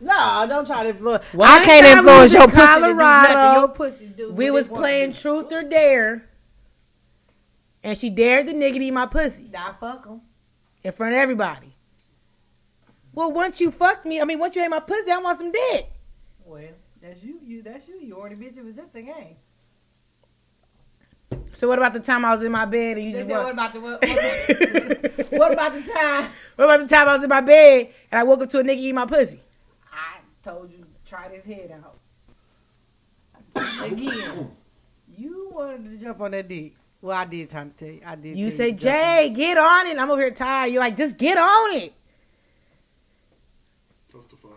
No, don't try to influence. One I can't influence your pussy Colorado. Your pussy do We was playing truth or dare, and she dared the nigga to eat my pussy Nah, fuck 'em. in front of everybody. Well, once you fucked me, I mean, once you ate my pussy, I want some dick. Well, that's you. You. That's you. You already bitch. It was just a game. So what about the time I was in my bed and you just what? about the what, what, what about the time? What about the time I was in my bed and I woke up to a nigga eating my pussy? I told you try this head out. Again, you wanted to jump on that dick. Well, I did try to tell you. I did. You tell say, to jump Jay, get on it. I'm over here tired. You're like, just get on it. Testify.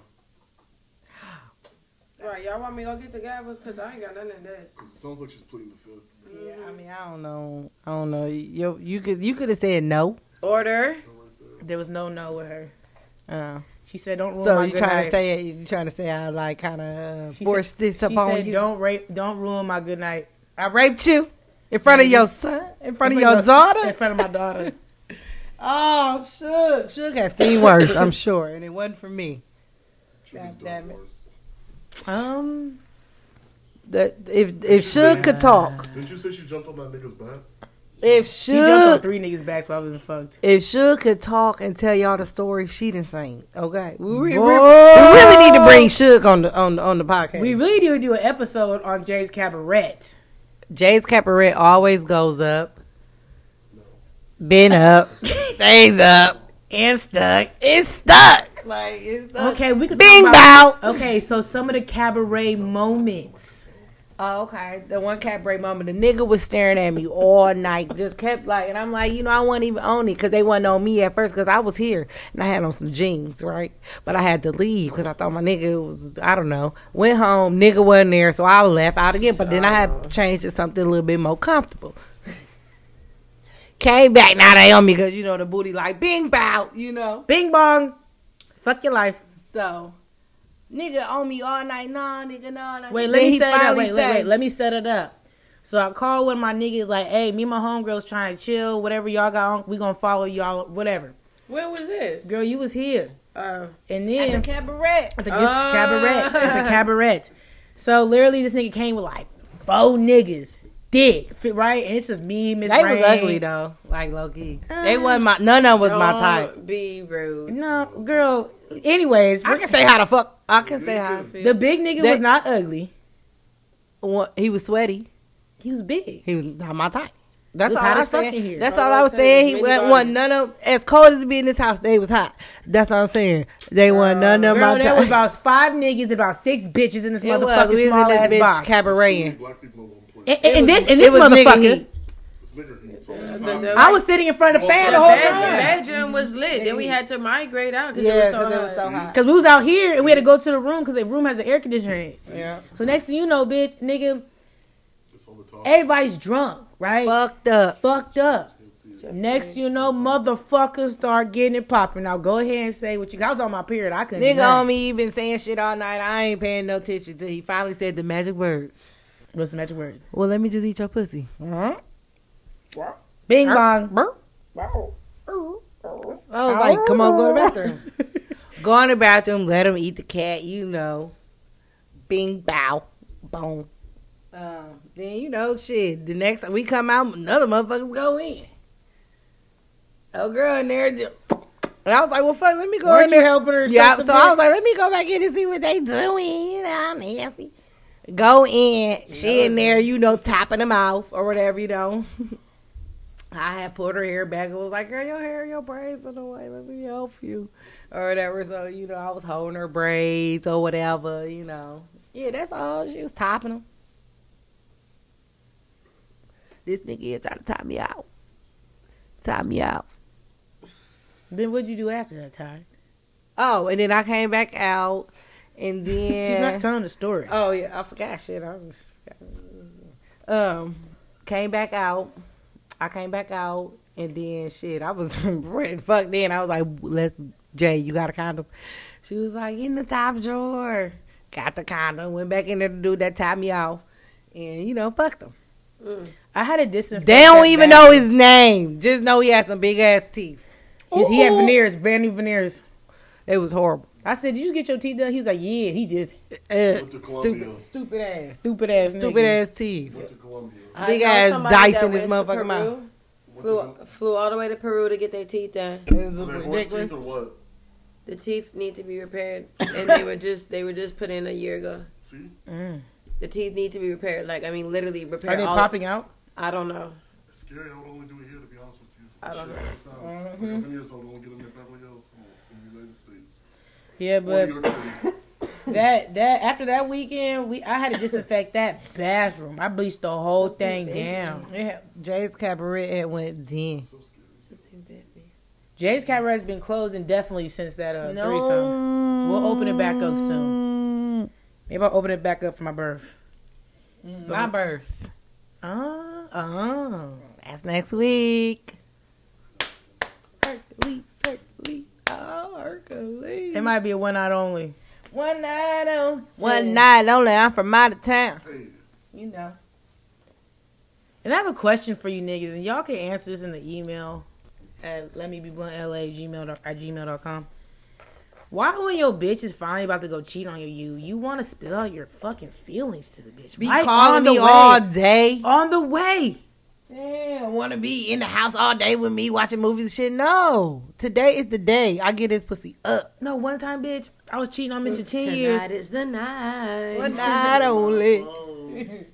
Right, y'all want me to go get the gavels because I ain't got nothing of this. Because it sounds like she's pleading the fifth. it. Yeah, I mean, I don't know. I don't know. You you could you could have said no. Order. There. There was no no with her. Uh, She said, don't ruin so my you good trying to say it? You trying to say I like kind of uh, She forced this upon said, you? don't rape, don't ruin my good night. I raped you in front of your son, in front of your daughter? In front of my daughter. Oh, should should have seen worse, I'm sure, and it wasn't for me. God damn it. worse. um, That if if Suge could talk, Didn't you say she jumped on that nigga's back? if she jumped on three niggas' backs while I was fucked. if Suge could talk and tell y'all the story she done seen, okay, we, we, we, we really need to bring Suge on the on the on the podcast. We really need to do an episode on Jay's Cabaret. Jay's cabaret always goes up, been up, stays up, And stuck. it's stuck. Like it's stuck. Okay, we could Bing talk about, bow. Okay, so some of the cabaret moments. Oh, okay. The one cat break moment, the nigga was staring at me all night, just kept like, and I'm like, you know, I wasn't even on it because they wasn't on me at first because I was here and I had on some jeans, right? But I had to leave because I thought my nigga was, I don't know, went home, nigga wasn't there, so I left out again. But then I had changed to something a little bit more comfortable. Came back, now they on me because you know the booty like bing bow, you know. Bing bong. Fuck your life. So, nigga on me all night, nah, nigga, nah. nah. Wait, let me he set it up. finally Wait, wait, say- wait. Let me set it up. So I call one of my niggas like, hey, me and my homegirls trying to chill. Whatever y'all got on, we gonna follow y'all. Whatever. Where was this? Girl, you was here, Uh, and at the then cabaret. at the Oh. cabaret, at the cabaret. So literally, this nigga came with like four niggas, dick, right, and it's just me, Miss. They was ugly though, like Loki. key. They Uh, wasn't my none of them was my don't type. Be rude. No, girl. Anyways, I can say how the fuck I can say how I feel. the big nigga They- was not ugly. What- he was sweaty. He was big. He was not my type. That's was all I as fuck said. here. That's All all I I was said saying. He many wasn't want bodies. none of as cold as it be in this house. They was hot. That's what I'm saying. They want none of Girl, my there was type. about five niggas, and about six bitches in this It was. motherfucking We was small in ass this bitch box. cabareting. Black people in. And, and, and this, and this motherfucker, heat. It's nigger heat. So it's just The- not- the- I was sitting in front of the fan The the whole bed- time. bedroom was lit. Then we had to migrate out because Yeah, it was so 'cause it hot. was so hot. Cause we was out here and we had to go to the room because the room has the air conditioner in it. Yeah. So next thing you know, bitch, nigga, it's on the top. everybody's drunk, right? Fucked up. Fucked up. Can't see it. So next you know, motherfuckers start getting it popping. Now go ahead and say what you got. I was on my period. I couldn't. Nigga that. on me, he been saying shit all night. I ain't paying no attention till he finally said the magic words. What's the magic word? Well, let me just eat your pussy. Bing bong. I was like, come on, let's go to the bathroom. go in the bathroom, let him eat the cat, you know. Bing, bow, boom. Um, then, you know, shit, the next we come out, another motherfuckers go in. Oh, girl in there. just- And I was like, well, fuck, let me go Weren't in you there. helping her? Yeah, so the I was like, let me go back in and see what they doing. You know, nasty. Go in, she in there, you know, tapping them off or whatever, you know. I had put her hair back and was like, girl, your hair, your braids in the way. Let me help you. Or whatever. So, you know, I was holding her braids or whatever, you know. Yeah, that's all. She was topping them. This nigga here trying to top me out. Top me out. Then what'd you do after that time? Oh, and then I came back out, and then She's not telling the story. Oh yeah, I forgot shit. I was um came back out. I came back out, and then shit, I was ready fuck. Then I was like, "Let's Jay, you got a condom?" She was like, "In the top drawer." Got the condom. Went back in there to do that. Tied me off, and you know, fucked him. I had a disinfect. They don't even bathroom. know his name. Just know he had some big ass teeth. He had veneers, brand new veneers. It was horrible. I said, "Did you get your teeth done?" He was like, "Yeah, he did." Went stupid, stupid ass, Stupid ass, stupid nigga. ass teeth. Went to Colombia. Big ass dice that in this went motherfucking mouth. Flew, flew all the way to Peru to get their teeth done. It was Were ridiculous. teeth or what? The teeth need to be repaired, and they were just they were just put in a year ago. See? Mm. The teeth need to be repaired. Like I mean, literally repair. Are they all- popping out? I don't know. It's scary. I would only do it here, to be honest with you. I don't Shit, know. that sounds- Like, I've been here, so I don't get them in Beverly Hills or in the United States. Yeah, but New York City. that that after that weekend, we I had to disinfect that bathroom. I bleached the whole thing down. Yeah, Jay's cabaret had went then. Jay's Cabaret's been closed indefinitely since that uh, threesome. We'll open it back up soon. Maybe I'll open it back up for my birth. Mm, my birth. Oh, oh. That's next week. Hercules, Hercules, It might be a one night only. one night on, one night only. I'm from out of town. Hey, You know. And I have a question for you niggas, and y'all can answer this in the email at let me be blunt la gmail at gmail.com. Why when your bitch is finally about to go cheat on you, you you want to spill out your fucking feelings to the bitch? Be Right calling me way. all day. on the way. Damn, want to be in the house all day with me watching movies and shit? No. Today is the day I get this pussy up. No, one time, bitch, I was cheating on Mr. Ten Years. Tonight is the night. One night only.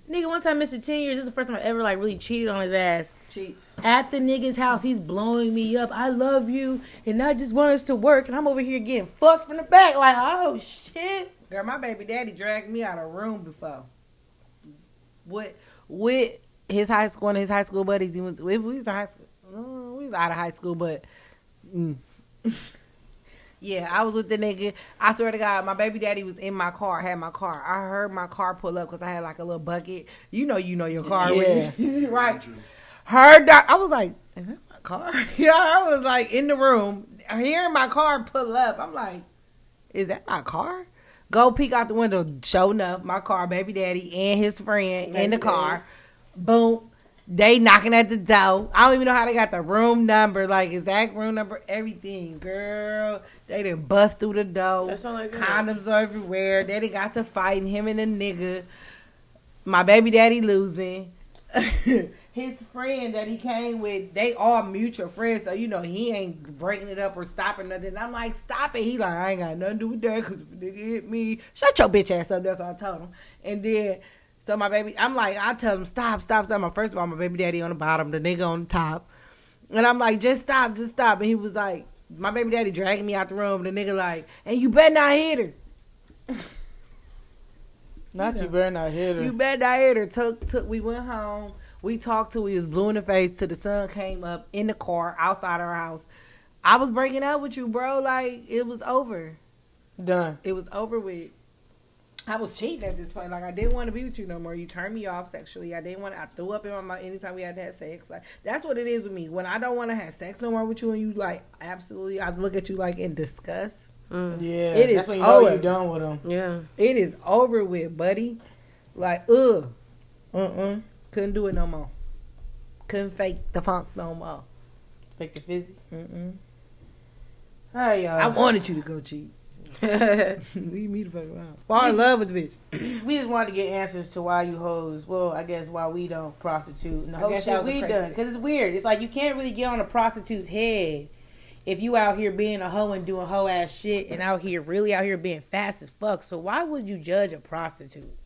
Nigga, one time, Mr. Ten Years. This is the first time I ever like really cheated on his ass. Cheats. At the nigga's house, he's blowing me up. I love you, and I just want us to work. And I'm over here getting fucked from the back, like, oh shit. Girl, my baby daddy dragged me out of a room before. What? with his high school and his high school buddies. He went. We we was in high school. uh, We was out of high school, but. Mm. yeah, I was with the nigga. I swear to God, my baby daddy was in my car. Had my car. I heard my car pull up because I had like a little bucket. You know, you know your car. Yeah. right. Heard doc, I was like, is that my car? yeah, I was like in the room, hearing my car pull up. I'm like, is that my car? Go peek out the window. Show enough, my car, baby daddy, and his friend in the car. Boom. They knocking at the door. I don't even know how they got the room number, like exact room number, everything. Girl, they didn't bust through the door. That sound like. Condoms are everywhere. They done got to fighting him and a nigga. My baby daddy losing. His friend that he came with, they all mutual friends, so you know he ain't breaking it up or stopping nothing. And I'm like, stop it. He like, I ain't got nothing to do with that because if a nigga hit me, shut your bitch ass up. That's what I told him. And then, so my baby, I'm like, I tell him, stop, stop, stop. My first of all, my baby daddy on the bottom, the nigga on the top. And I'm like, just stop, just stop. And he was like, my baby daddy dragging me out the room. The nigga like, and you better not hit her. Not you better not hit her. You better not hit her. Took, took, we went home. We talked to. We was blue in the face till the sun came up in the car outside our house. I was breaking up with you, bro. Like it was over. Done. It was over with. I was cheating at this point. Like I didn't want to be with you no more. You turned me off sexually. I didn't want. I threw up in my mouth anytime we had to have sex. Like that's what it is with me. When I don't want to have sex no more with you, and you like absolutely, I look at you like in disgust. Mm. Yeah. It is That's when you know over. you done with them. Yeah. It is over with, buddy. Like ugh, uh, uh couldn't do it no more. Couldn't fake the funk no more. Fake the fizzy. Mm-mm. Hi, y'all. I wanted you to go cheat. Leave me the fuck alone. Fall in love with the bitch. we just wanted to get answers to why you hoes. Well, I guess why we don't prostitute and the I whole shit we crazy done. Because it's weird. It's like you can't really get on a prostitute's head if you out here being a hoe and doing hoe ass shit and out here really out here being fast as fuck. So why would you judge a prostitute?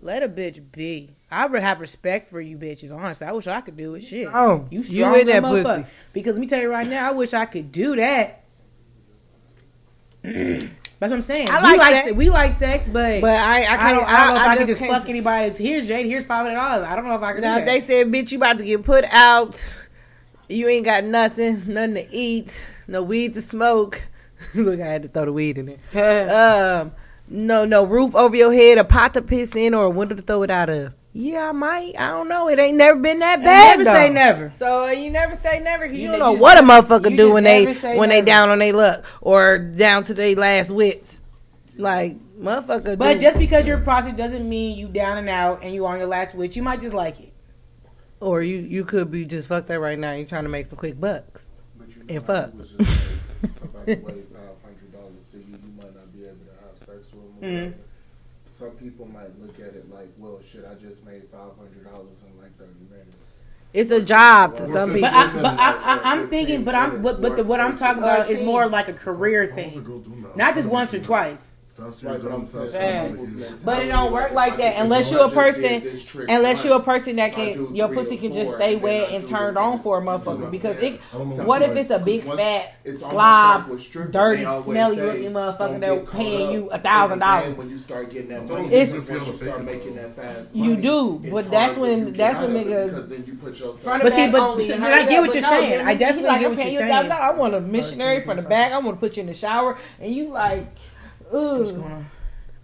Let a bitch be. I would have respect for you bitches. Honestly, I wish I could do it. Shit, Oh, you you strong in that motherfucker. pussy. Because let me tell you right now, I wish I could do that. That's what I'm saying. I we like like sex. se- we like sex, but But I, I I, don't, I don't know if I, can just fuck anybody. Here's Jade. Here's five hundred dollars. I don't know if I can. Now they said, "Bitch, you about to get put out. You ain't got nothing, nothing to eat, no weed to smoke." Look, I had to throw the weed in there. um, no, no roof over your head, a pot to piss in, or a window to throw it out of. Yeah, I might. I don't know. It ain't never been that bad. never though. say never. So uh, you never say never because you, You don't know you what a motherfucker do when they never when they down on their luck or down to their last wits. Like motherfucker. But do- just because you're a prostitute doesn't mean you down and out and you on your last wits, You might just like it. or you you could be just fucked up right now. You're trying to make some quick bucks. But you And fuck. it was just somebody weigh five hundred dollars to you, you might not be able to have sex with them. Or whatever. Some people might look at it like, well, shit, I just made five hundred dollars in like thirty minutes. It's a job to some people. But I, but I, I, I'm thinking, but I'm, but, but the, what I'm talking about is more like a career How much a thing, girl do now? not just once or twice. Faster Right, but saying faster some you people's get. mentality, But it don't work like that unless you a I just person- did this trick Unless you're a person that can, your pussy can just stay wet and turned on for a motherfucker. Because it, I don't know what what if it's a big fat, it's slob, like with stripping, dirty, smelly looking motherfucker don't that get caught paying you a thousand And dollars? When you start getting that I money, thought it was once just you start making that fast You do, but that's when when- that's when out of niggas- because then you put yourself. But see, but- only, so- and but hurry I get what you're saying. I definitely get what you're you a thousand saying. I want a missionary from the back. I want to put you in the shower, and you like, What's going on?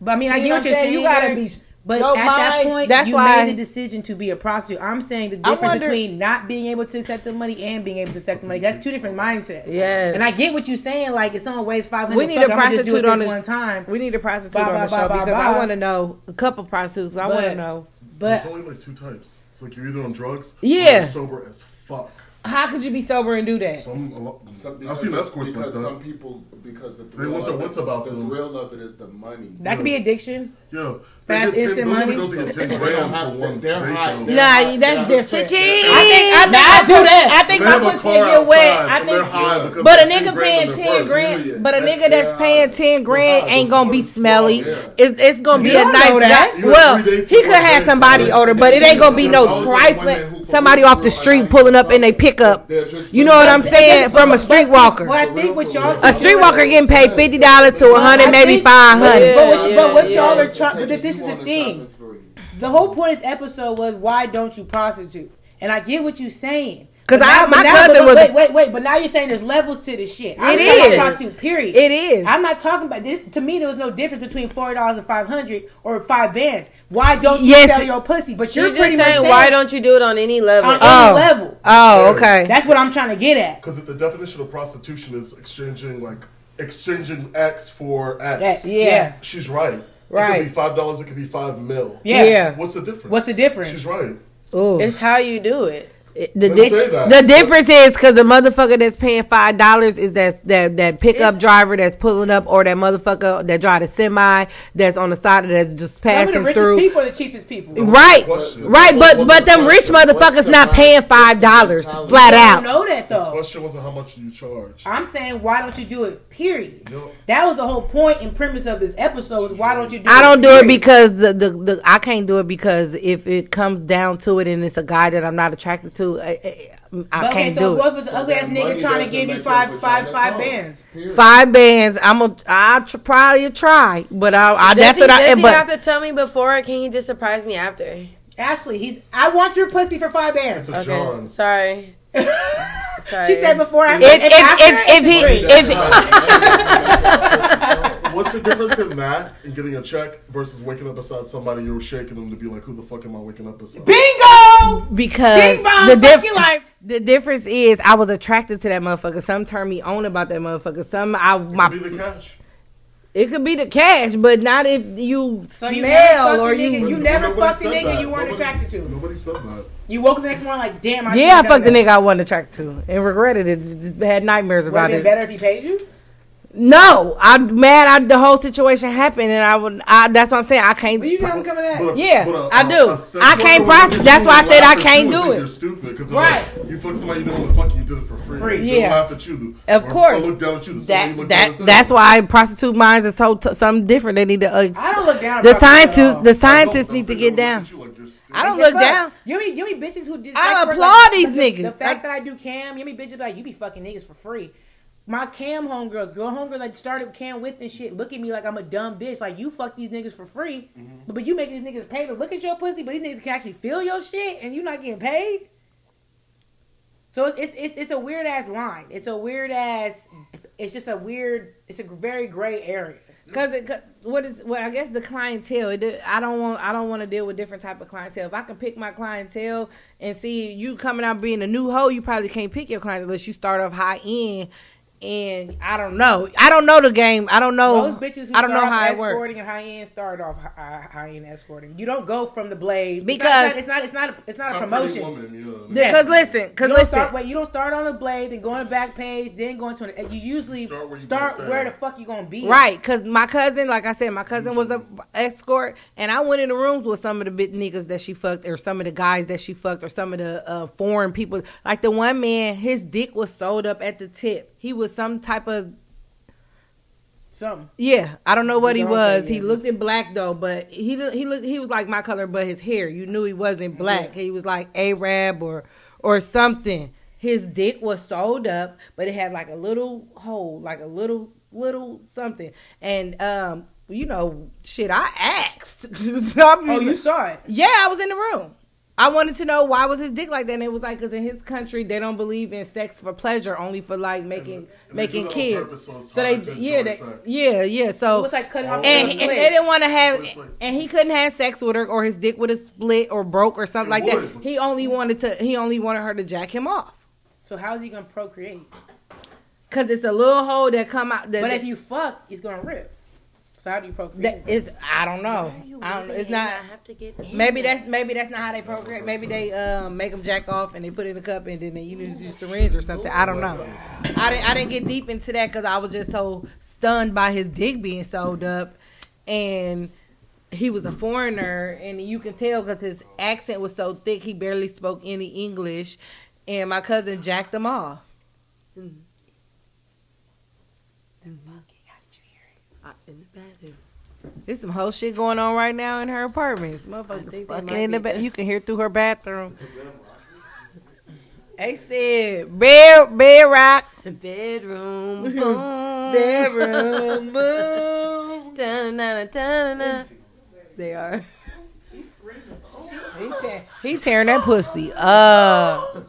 But I mean, I get what what you're saying? saying. You gotta be. But Your at that point, that's you why- made the decision to be a prostitute. I'm saying the difference wonder- between not being able to accept the money and being able to accept the money. That's two different mindsets. Yes. And I get what you're saying. Like, if someone weighs 500 We need fuck a I'ma just do prostitute on this this- one time. We need a prostitute Bye, on bye, the show bye, bye, because I want to know a couple prostitutes. I want to know But There's only like two types. It's like you're either on drugs, or Yeah. you're sober as fuck. How could you be sober and do that? Some, Some, I've because seen escorts like that. some people because the They thrill want their of wits about the them. thrill of it is the money. that could be addiction. yeah, Fast, they get instant 10, those money. girls get 10 grand for one they're high- though. they're Nah, high- that's they're- different. Cha-ching. I think I think Nah, my I do that. I think They my pussy get wet. I think, high but a nigga paying ten grand, but a nigga that's paying ten grand ain't gonna be smelly. It's it's gonna be a nice know guy. Well, have three dates he could have day, somebody so- older, but it ain't gonna be no was like, women trifling. Who Somebody off the street pulling up in they they're pickup. You know what I'm saying? From a but see, streetwalker. What I think what y'all A streetwalker getting paid fifty dollars to a hundred, maybe think- five But, what, but what y'all are trying, but this is the a thing. The whole point of this episode was why don't you prostitute? And I get what you're saying. Cause But I, now- my but now- cousin but was. wait, wait, wait. But now you're saying there's levels to this shit. I'm It talking is. about prostitute. Period. It is. I'm not talking about this. To me, there was no difference between forty dollars and five hundred or five bands. Why don't you Yes. sell your pussy? But you're She's pretty just much saying, saying why don't you do it on any level? on oh. any level. Oh, okay. That's what I'm trying to get at. Because the definition of prostitution is exchanging like exchanging X for X, Yes, Yeah. yeah. she's right. It Right. could be five dollars. It could be five mil. Yeah. Yeah. What's the difference? What's the difference? She's right. Ooh. It's how you do it. The, di- the difference is because the motherfucker that's paying five dollars is that that that pickup driver that's pulling up, or that motherfucker that drive a semi that's on the side that's just Some of passing the through. people are the cheapest people. Right, Question. right, but What's but them rich question? What's motherfuckers not paying five dollars What's the flat I out. don't know that The though. question wasn't how much you charge. I'm saying why don't you do it? Period. No. That was the whole point and premise of this episode. Is why don't you do? I don't do it because the, the the I can't do it because if it comes down to it and it's a guy that I'm not attracted to, I, I, I okay, can't so do what it. if it's an So ugly ass nigga trying to give you make five, up for five, five Chinatown. bands? Period. Five bands, I'm a I tr- probably try, but I, I Does that's he, what I. does he But have to tell me before, or can he just surprise me after? Ashley, he's. I want your pussy for five bands. It's a Okay, John. sorry. Sorry. She said before. After, If- and if- if- if he- if free. What's the difference in that and getting a check versus waking up beside somebody you're shaking them to be like, who the fuck am I waking up beside? Bingo! Because Bing bong, the fuck diff- your life. the difference is I was attracted to that motherfucker. Some turn me on about that motherfucker. Some I It my could be the cash. it could be the cash, but not if you So smell you never or a nigga- you. You never Nobody fucked a nigga that. you weren't Nobody- attracted to. Nobody said that. You woke up the next morning like, damn. I Yeah, I fucked the nigga I wasn't attracted to and regretted it. Had nightmares about Would have it. been better if he paid you. No, I'm mad. I, the whole situation happened, and I would. I, that's what I'm saying. I can't. But you got him coming at. But Yeah, but a- I a- do. a I can't worker would prosti- look at that's why I said I can't do it. You're stupid because Right. like, you fuck somebody you know what the fuck you did it for free. Free. They'll Yeah. laugh at you. Of or, course. Or look down at you. The same way That down at that that's why prostitute minds is so t- something different. They need to. Uh, I don't look down. the scientists, the scientists need to get down. look at you like you're stupid. I don't look down. You mean you mean bitches who just I applaud these niggas. The fact that I do cam, you mean bitches be like you be fucking niggas for free. My cam homegirls, girl homegirls, like started cam with and shit. Look at me like I'm a dumb bitch. Like you fuck these niggas for free, Mm-hmm. but, but you make these niggas pay to look at your pussy. But these niggas can actually feel your shit, and you not getting paid. So it's it's it's, it's a weird ass line. It's a weird ass. It's just a weird. It's a very gray area. Cause, it, 'cause what is well, I guess the clientele. It, I don't want. I don't want to deal with different type of clientele. If I can pick my clientele and see you coming out being a new hoe, you probably can't pick your clients unless you start off high end. And I don't know. I don't know the game. I don't know. Most bitches who I don't know start how off it works. escorting and high end start off high, high end escorting. You don't go from the blade Because- it's not it's not it's not, it's not a promotion. Woman, yeah. Yeah. Because listen, because you don't listen. start wait, you don't start on the blade, then go on the back page, then go into an, you usually Start where you gonna where the fuck you gonna be. Right, cause my cousin, like I said, my cousin was a escort, and I went in the rooms with some of the big niggas that she fucked, or some of the guys that she fucked, or some of the uh, foreign people. Like the one man, his dick was sold up at the tip. He was some type of Something. yeah. I don't know what he was. He looked in black though, but he he looked he was like my color, but his hair, you knew he wasn't black. He was like Arab or or something. His dick was sewed up, but it had like a little hole, like a little little something. And um, you know, shit, I asked. Oh, you saw it. Yeah, I was in the room. I wanted to know why was his dick like that, and it was like because in his country they don't believe in sex for pleasure, only for like making And they making do kids. purpose, so so they yeah they, yeah yeah so It was like cutting off and, the and they didn't want to have like- and he couldn't have sex with her or his dick would have split or broke or something like would. that. He only wanted to he only wanted her to jack him off So how is he gonna procreate? because it's a little hole that come out. That, But if you fuck, it's gonna rip. So how do you procreate? that is I don't know I don't it's not. have to get Maybe that's maybe that's not how they procreate. Maybe they um, make them jack off and they put it in a cup and then they use use syringe or something. I don't know. I didn't I didn't get deep into that because I was just so stunned by his dick being sold up, and he was a foreigner, and you can tell because his accent was so thick he barely spoke any English, and my cousin jacked him off. in the bathroom. There's some whole shit going on right now in her apartment. I Motherfuckers they fucking in the be ba- You can hear through her bathroom. They said bed bed rock Bedroom. Boom. bedroom boom. Da-na-na-na-na-na. They are. He, tear, he tearing that pussy up.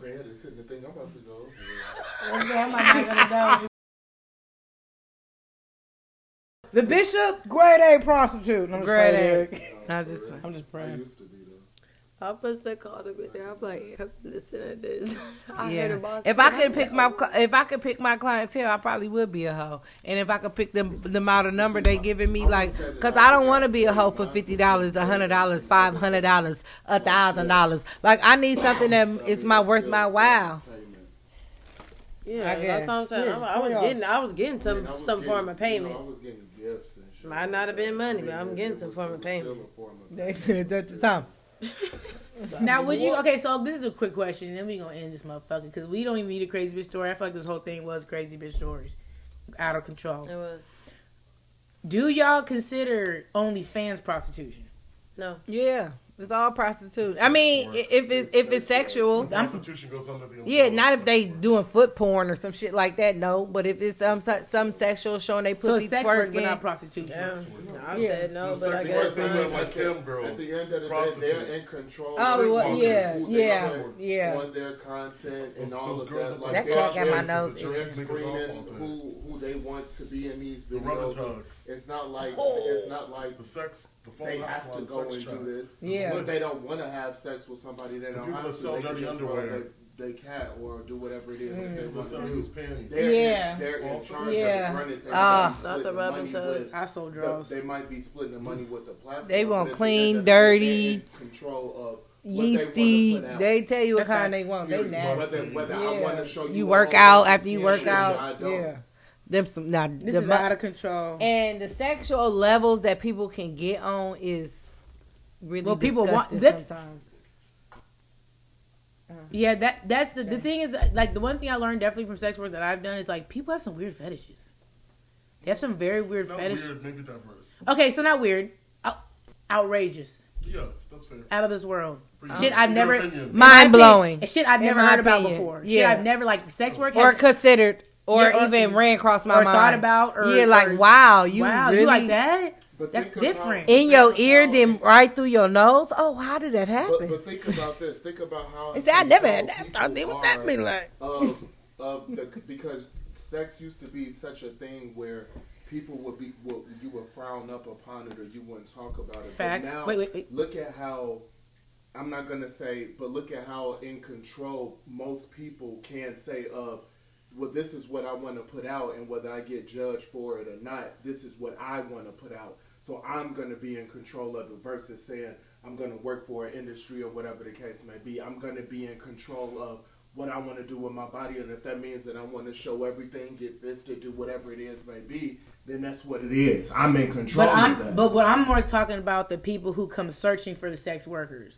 The bishop, grade A prostitute. I'm Grade playing, A. Eric. I just, I'm just praying. to be though. I must have called him in there. I'm like, listen to this. I Yeah. heard a. If I could pick my oh. if I could pick my clientele, I probably would be a hoe. And if I could pick them them out of number they giving me, like, cause I don't want to be a hoe for fifty dollars, a hundred dollars, five hundred dollars, a thousand dollars. Like I need something that is my worth my while. Yeah, I that's what I'm saying. I, I was getting, I was getting some mean, I was some form of you know, payment. Might not have been money, but I I'm getting some form of payment. still a form of They payment. said at the time. Now, would you? Okay, so this is a quick question, and then we gonna end this motherfucker because we don't even need a crazy bitch story. I feel like this whole thing was crazy bitch stories, out of control. It was Do y'all consider OnlyFans prostitution? no. Yeah, it's all prostitution. I mean, i- if it's if it's sexual, I'm, Prostitution goes under the yeah, not if they sex doing foot porn or some shit like that. No, but if it's um some, some sexual showing they So pussy it's sex work, but not prostitution. Yeah. I Yeah. said no, but I guess work thing not. with, like At cam the- girls, At the end of the day, they're in control. Oh, of well, yeah, they yeah, want yeah. On their content and Those- all those of girls that. that Like That they're- got my they're- nose They're screening who who they want to be in these The rubber videos. tugs. It's not like Oh. it's not like The sex, the they have to go sex and do this. Yeah. But they don't want to have sex with somebody. They don't people have that to. sell they can dirty underwear. They, they cat or do whatever it is that they They want sell to used do. panties. They're, Yeah. they're in Also- charge Yeah. of running. They Ah. might be Not the splitting rubbing money tugs. I sold the- They might be splitting the money with the platform. They want clean, end of the day, dirty, control of yeasty. They, wanna put out. They tell you what kind they want. They nasty. Whether, whether I Yeah. want to show you, You work out after you shit, work I out. Yeah, them some now. This the is out of control. and the sexual levels that people can get on is really Well, people want- that- sometimes. Uh-huh. Yeah, that that's the, the thing is like the one thing I learned definitely from sex work that I've done is like people have some weird fetishes. They have some very weird Not fetishes. weird, maybe diverse. Okay, so not weird, out, outrageous, Yeah, that's fair. out of this world. For Shit, I've never opinion. in my Mind blowing. opinion, Shit, I've never my heard about opinion, before. Shit, yeah. I've never like sex work or considered, or Yeah, or- even ran across my or mind. thought about, or yeah, like or- wow, you wow, really you like that? But That's think about- different. in your ear, about- then right through your nose. Oh, how did that happen? but think about this. Think about how. They said I never had control that. I did people what that mean like. Of, of the, because sex used to be such a thing where people would be would, you would frown up upon it or you wouldn't talk about it. Facts. But now, Wait, wait, wait. look at how. I'm not gonna say, but look at how in control most people can say of. Well, this is what I want to put out, and whether I get judged for it or not, this is what I want to put out. So I'm going to be in control of it versus saying I'm going to work for an industry or whatever the case may be. I'm going to be in control of what I want to do with my body, and if that means that I want to show everything, get fisted, do whatever it is may be, then that's what it is. I'm in control But of I'm that. but what I'm more talking about the people who come searching for the sex workers.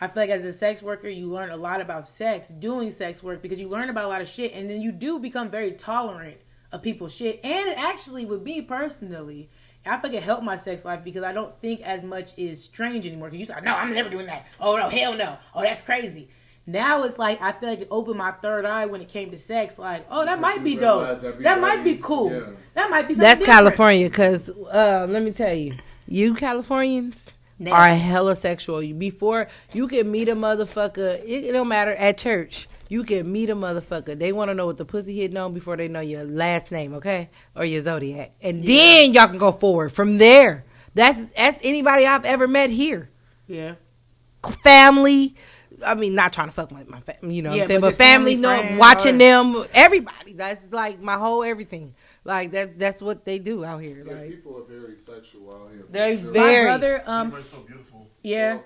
I feel like as a sex worker, you learn a lot about sex doing sex work because you learn about a lot of shit, and then you do become very tolerant of people's shit. And it actually, with me personally, I feel like it helped my sex life because I don't think as much is strange anymore. Because you say, "No, I'm never doing that." Oh no, hell no. Oh, that's crazy. Now it's like I feel like it opened my third eye when it came to sex. Like, oh, that Because might be dope. That might be cool. yeah. That might be something That's different. California, because uh, let me tell you, you Californians Nasty. are hella sexual. Before you can meet a motherfucker, it, it don't matter at church. You can meet a motherfucker. They want to know what the pussy hitting on before they know your last name, okay, or your zodiac, and then y'all can go forward from there. That's that's anybody I've ever met here. Yeah. Family. I mean, not trying to fuck my, my you know what Yeah, I'm saying, but but, family, family, know, watching all them, everybody. That's like my whole everything. Like that's that's what they do out here. Yeah, Like people are very sexual out here. for They sure. very- My brother, um, Everybody's so beautiful. yeah,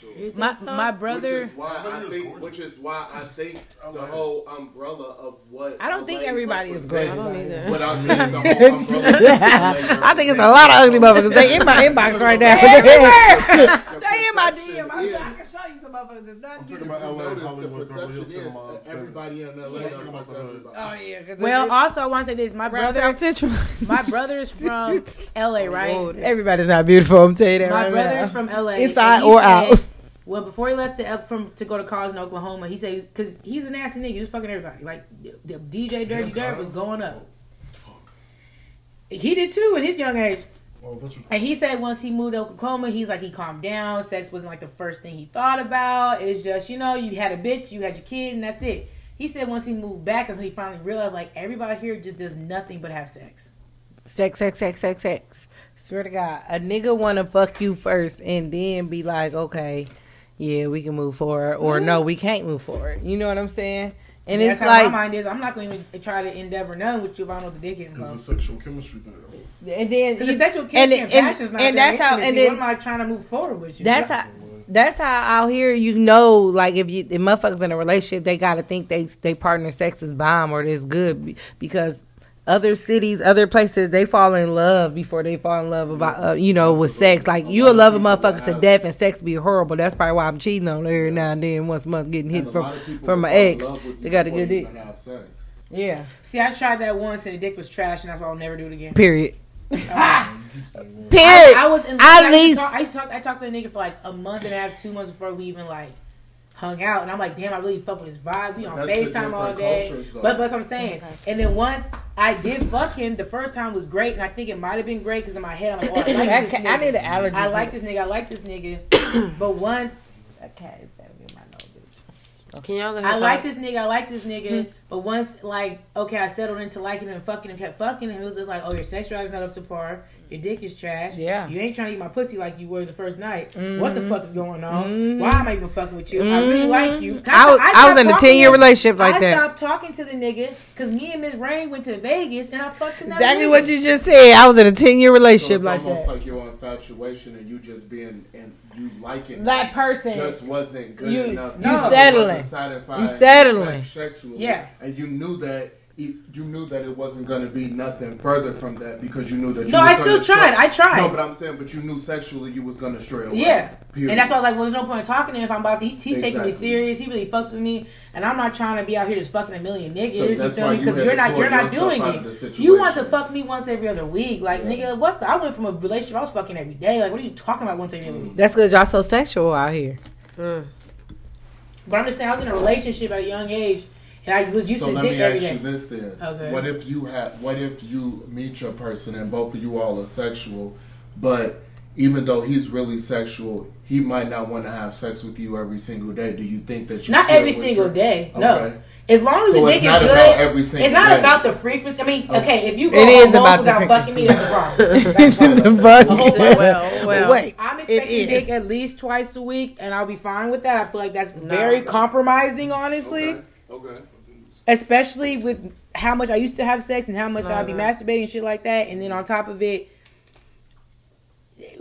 sure. my so? my brother. Which is why Everybody I think, gorgeous. which is why I think the whole umbrella of what I don't think everybody is represents- gorgeous. I don't either. What I mean, the whole umbrella. I think it's a lot of ugly motherfuckers. They in my inbox right now. they in my DM. I'm sure I can show you some motherfuckers that's not I'm talking about LA, Notice the Beverly perception Hills, is Cinema, that everybody in LA Yeah, don't talking about the hood. Oh, everybody. Oh yeah. 'cause Well, it- also I want to say this: my around brother, South Central. my brother's from L.A. Oh, right? Everybody's not beautiful. I'm telling you that My right brother's now. from L.A. Inside and he or said- out. Well, before he left the L- from to go to college in Oklahoma, he said because he's a nasty nigga, he was fucking everybody. Like the, the DJ Dirty Dirt was going up. He did too at his young age. Oh, that's what, And he said once he moved to Oklahoma, he's like he calmed down. Sex wasn't like the first thing he thought about. It's just you know you had a bitch, you had your kid, and that's it. He said once he moved back, is when he finally realized like everybody here just does nothing but have sex. Sex, sex, sex, sex, sex. Swear to God, a nigga want to fuck you first and then be like, okay, yeah, we can move forward, or mm-hmm. no, we can't move forward. You know what I'm saying? And That's it's how like, my mind is. I'm not going to even try to endeavor none with you if I know the dick There's a sexual chemistry there. And then Because the you- sexual and and, and- passion's not and that's how- and then- what am I trying to move forward with you? that's how. That's how out here you know, like if you if motherfuckers in a relationship, they gotta think they they partner sex is bomb or it's good because other cities, other places, they fall in love before they fall in love about uh, you know with sex. Like you'll love a motherfucker to death and sex be horrible. That's probably why I'm cheating on her every now and then once a month getting hit from lot of people from my ex. They got a before good dick. even have sex. Yeah. See, I tried that once and the dick was trash, and that's why I'll never do it again. Period. I, Period. I was in. At I least- talk, I used to talk. I talked to the nigga for like a month and a half, two months before we even like hung out, and I'm like, damn, I really fuck with his vibe. We on That's the Facetime all day. cultures. But, but that's what I'm saying. And then once I did fuck him, the first time was great, and I think it might have been great because in my head I'm like, oh, I like this nigga. I need an allergy. I like this nigga. I like this nigga. but once That cat is better than my nose, y'all I like this nigga, I like this nigga, but once like okay, I settled into liking him and fucking him, kept fucking him. It was just like, oh, your sex drive's not up to par. Your dick is trash. Yeah. You ain't trying to eat my pussy like you were the first night. Mhm. What the fuck is going on? Mhm. Why am I even fucking with you? I really Mhm. like you. I was, I was in a 10 year relationship like that. I stopped talking to the nigga because me and Miss Rain went to Vegas and I fucked another Exactly nigga. what you just said. I was in a 10 year So relationship it's like almost that. like your infatuation and you just being and you liking That person. just wasn't good You- enough. you because it settling. wasn't You settling. sex- Sexually. Yeah. And you knew that it, you knew that it wasn't going to be nothing further from that because you knew that. You No, I still gonna stray- tried. I tried. No, but I'm saying, but you knew sexually you was going to stray away. Yeah. Period. And that's why I was like, well, there's no point in talking to him if I'm about to. He's, he's taking me serious. He really fucks with me, and I'm not trying to be out here just fucking a million niggas. So you that's feel why me? you Because had you're not you're not doing out of the it. You want to fuck me once every other week, like Yeah. nigga. What? The, I went from a relationship I was fucking every day. Like, what are you talking about once every other week? That's because y'all so sexual out here. Mm. But I'm just saying, I was in a relationship at a young age, and I was used so to let me ask day. you this then. Okay. What if you have? What if you meet your person and both of you all are sexual, but even though he's really sexual, he might not want to have sex with you every single day. Do you think that you Not every single stray- day. No. As long as So the dick is good, every it's not day. about the frequency. I mean, Okay. okay, if you go It a is about month the without fucking me, frequency. that's a problem. That's a problem. the fuck? A whole. Well, well. Wait. I'm expecting dick at least twice a week, and I'll be fine with that. I feel like that's No. very compromising, honestly. Okay. Okay. Especially with how much I used to have sex and how much I'd be masturbating and shit like that. And then on top of it,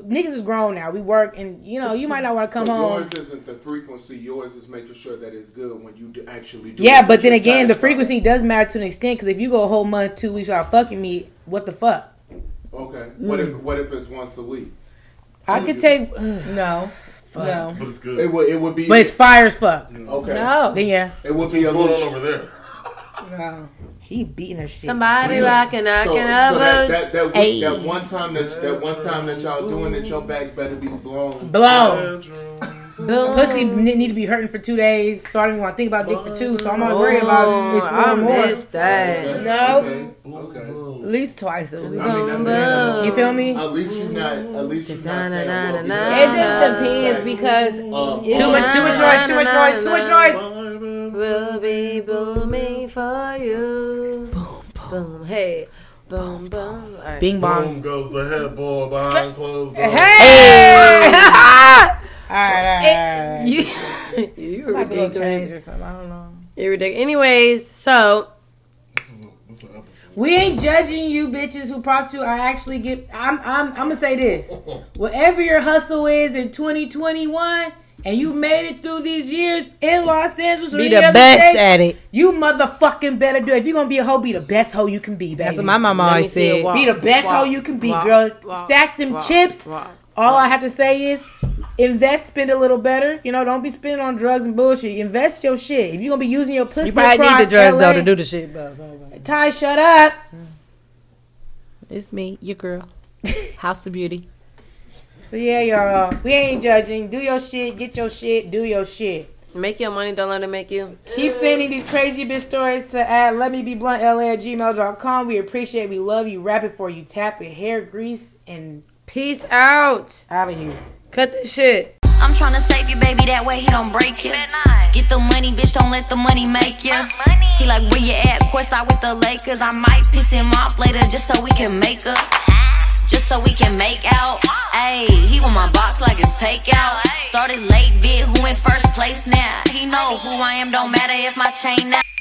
niggas is grown now. We work, and you know, you might not want to come so home. yours isn't the frequency. Yours is making sure that it's good when you do actually do. Yeah, it, but then again, the satisfied. frequency does matter to an extent. Because if you go a whole month, two weeks without fucking me, what the fuck? Okay. What Mm. if what if it's once a week? I could you- take No. no, But it's good. It would it would be but it's fire as fuck. okay. No. Then yeah, It would What's be a going on little. over there? No. he beating her shit. Somebody So- rocking, So, knocking so that, that, elbows. that, Ayy. that one time that that one time that y'all doing it, your back better be blown. Blown. Boom. Pussy need to be hurting for two days, so I don't even want to think about dick for two. So I'm not worried about it's four I more. missed that. Okay, No. Okay. okay. At least twice a week. I mean, that Boom, makes sense. boom. You feel me? At least you're not. At least you're not saying. well. It just depends because Um, Too much, too much noise, too much noise, too much noise. We'll be booming for you. Boom, boom, hey, boom, boom. All right. Bing bong. Boom goes the headboard behind closed doors. Hey! all right, all right, all right. You, you It's like a little change or something. I don't know. You're ridiculous. Anyways, so This is, a, this is. We ain't judging you bitches who prostitute. I actually get. I'm. I'm. I'm gonna say this. Whatever your hustle is in 2021, and you made it through these years in Los Angeles or Be any the best state, at it. you motherfucking better do. it. If you're gonna be a hoe, be the best hoe you can be. Baby. That's what my mama Let always said. walk. Be the best Walk, hoe you can be, walk, girl. walk, Stack them walk, chips. walk. All I have to say is. Invest, spend a little better. You know, don't be spending on drugs and bullshit. Invest your shit. If you're gonna be using your pussy, You probably need the drugs though to do the shit though. Ty, shut up. It's me, your girl, House of Beauty. So yeah, y'all, we ain't judging. Do your shit, get your shit, do your shit. Make your money, don't let it make you. Keep sending these crazy bitch stories to at let me be blunt la at gmail.com. We appreciate, we love you. Rap it for you, tap it, hair grease, and Peace out. out of here. Cut the shit. I'm tryna save you, baby. That way he don't break you. That night. Get the money, bitch, don't let the money make ya. He like, where you at? Courtside with the Lakers. I might piss him off later just so we can make up. So we can make out. Ayy, he want my box like it's takeout. Started late, bit who in first place now. He know who I am, don't matter if my chain now.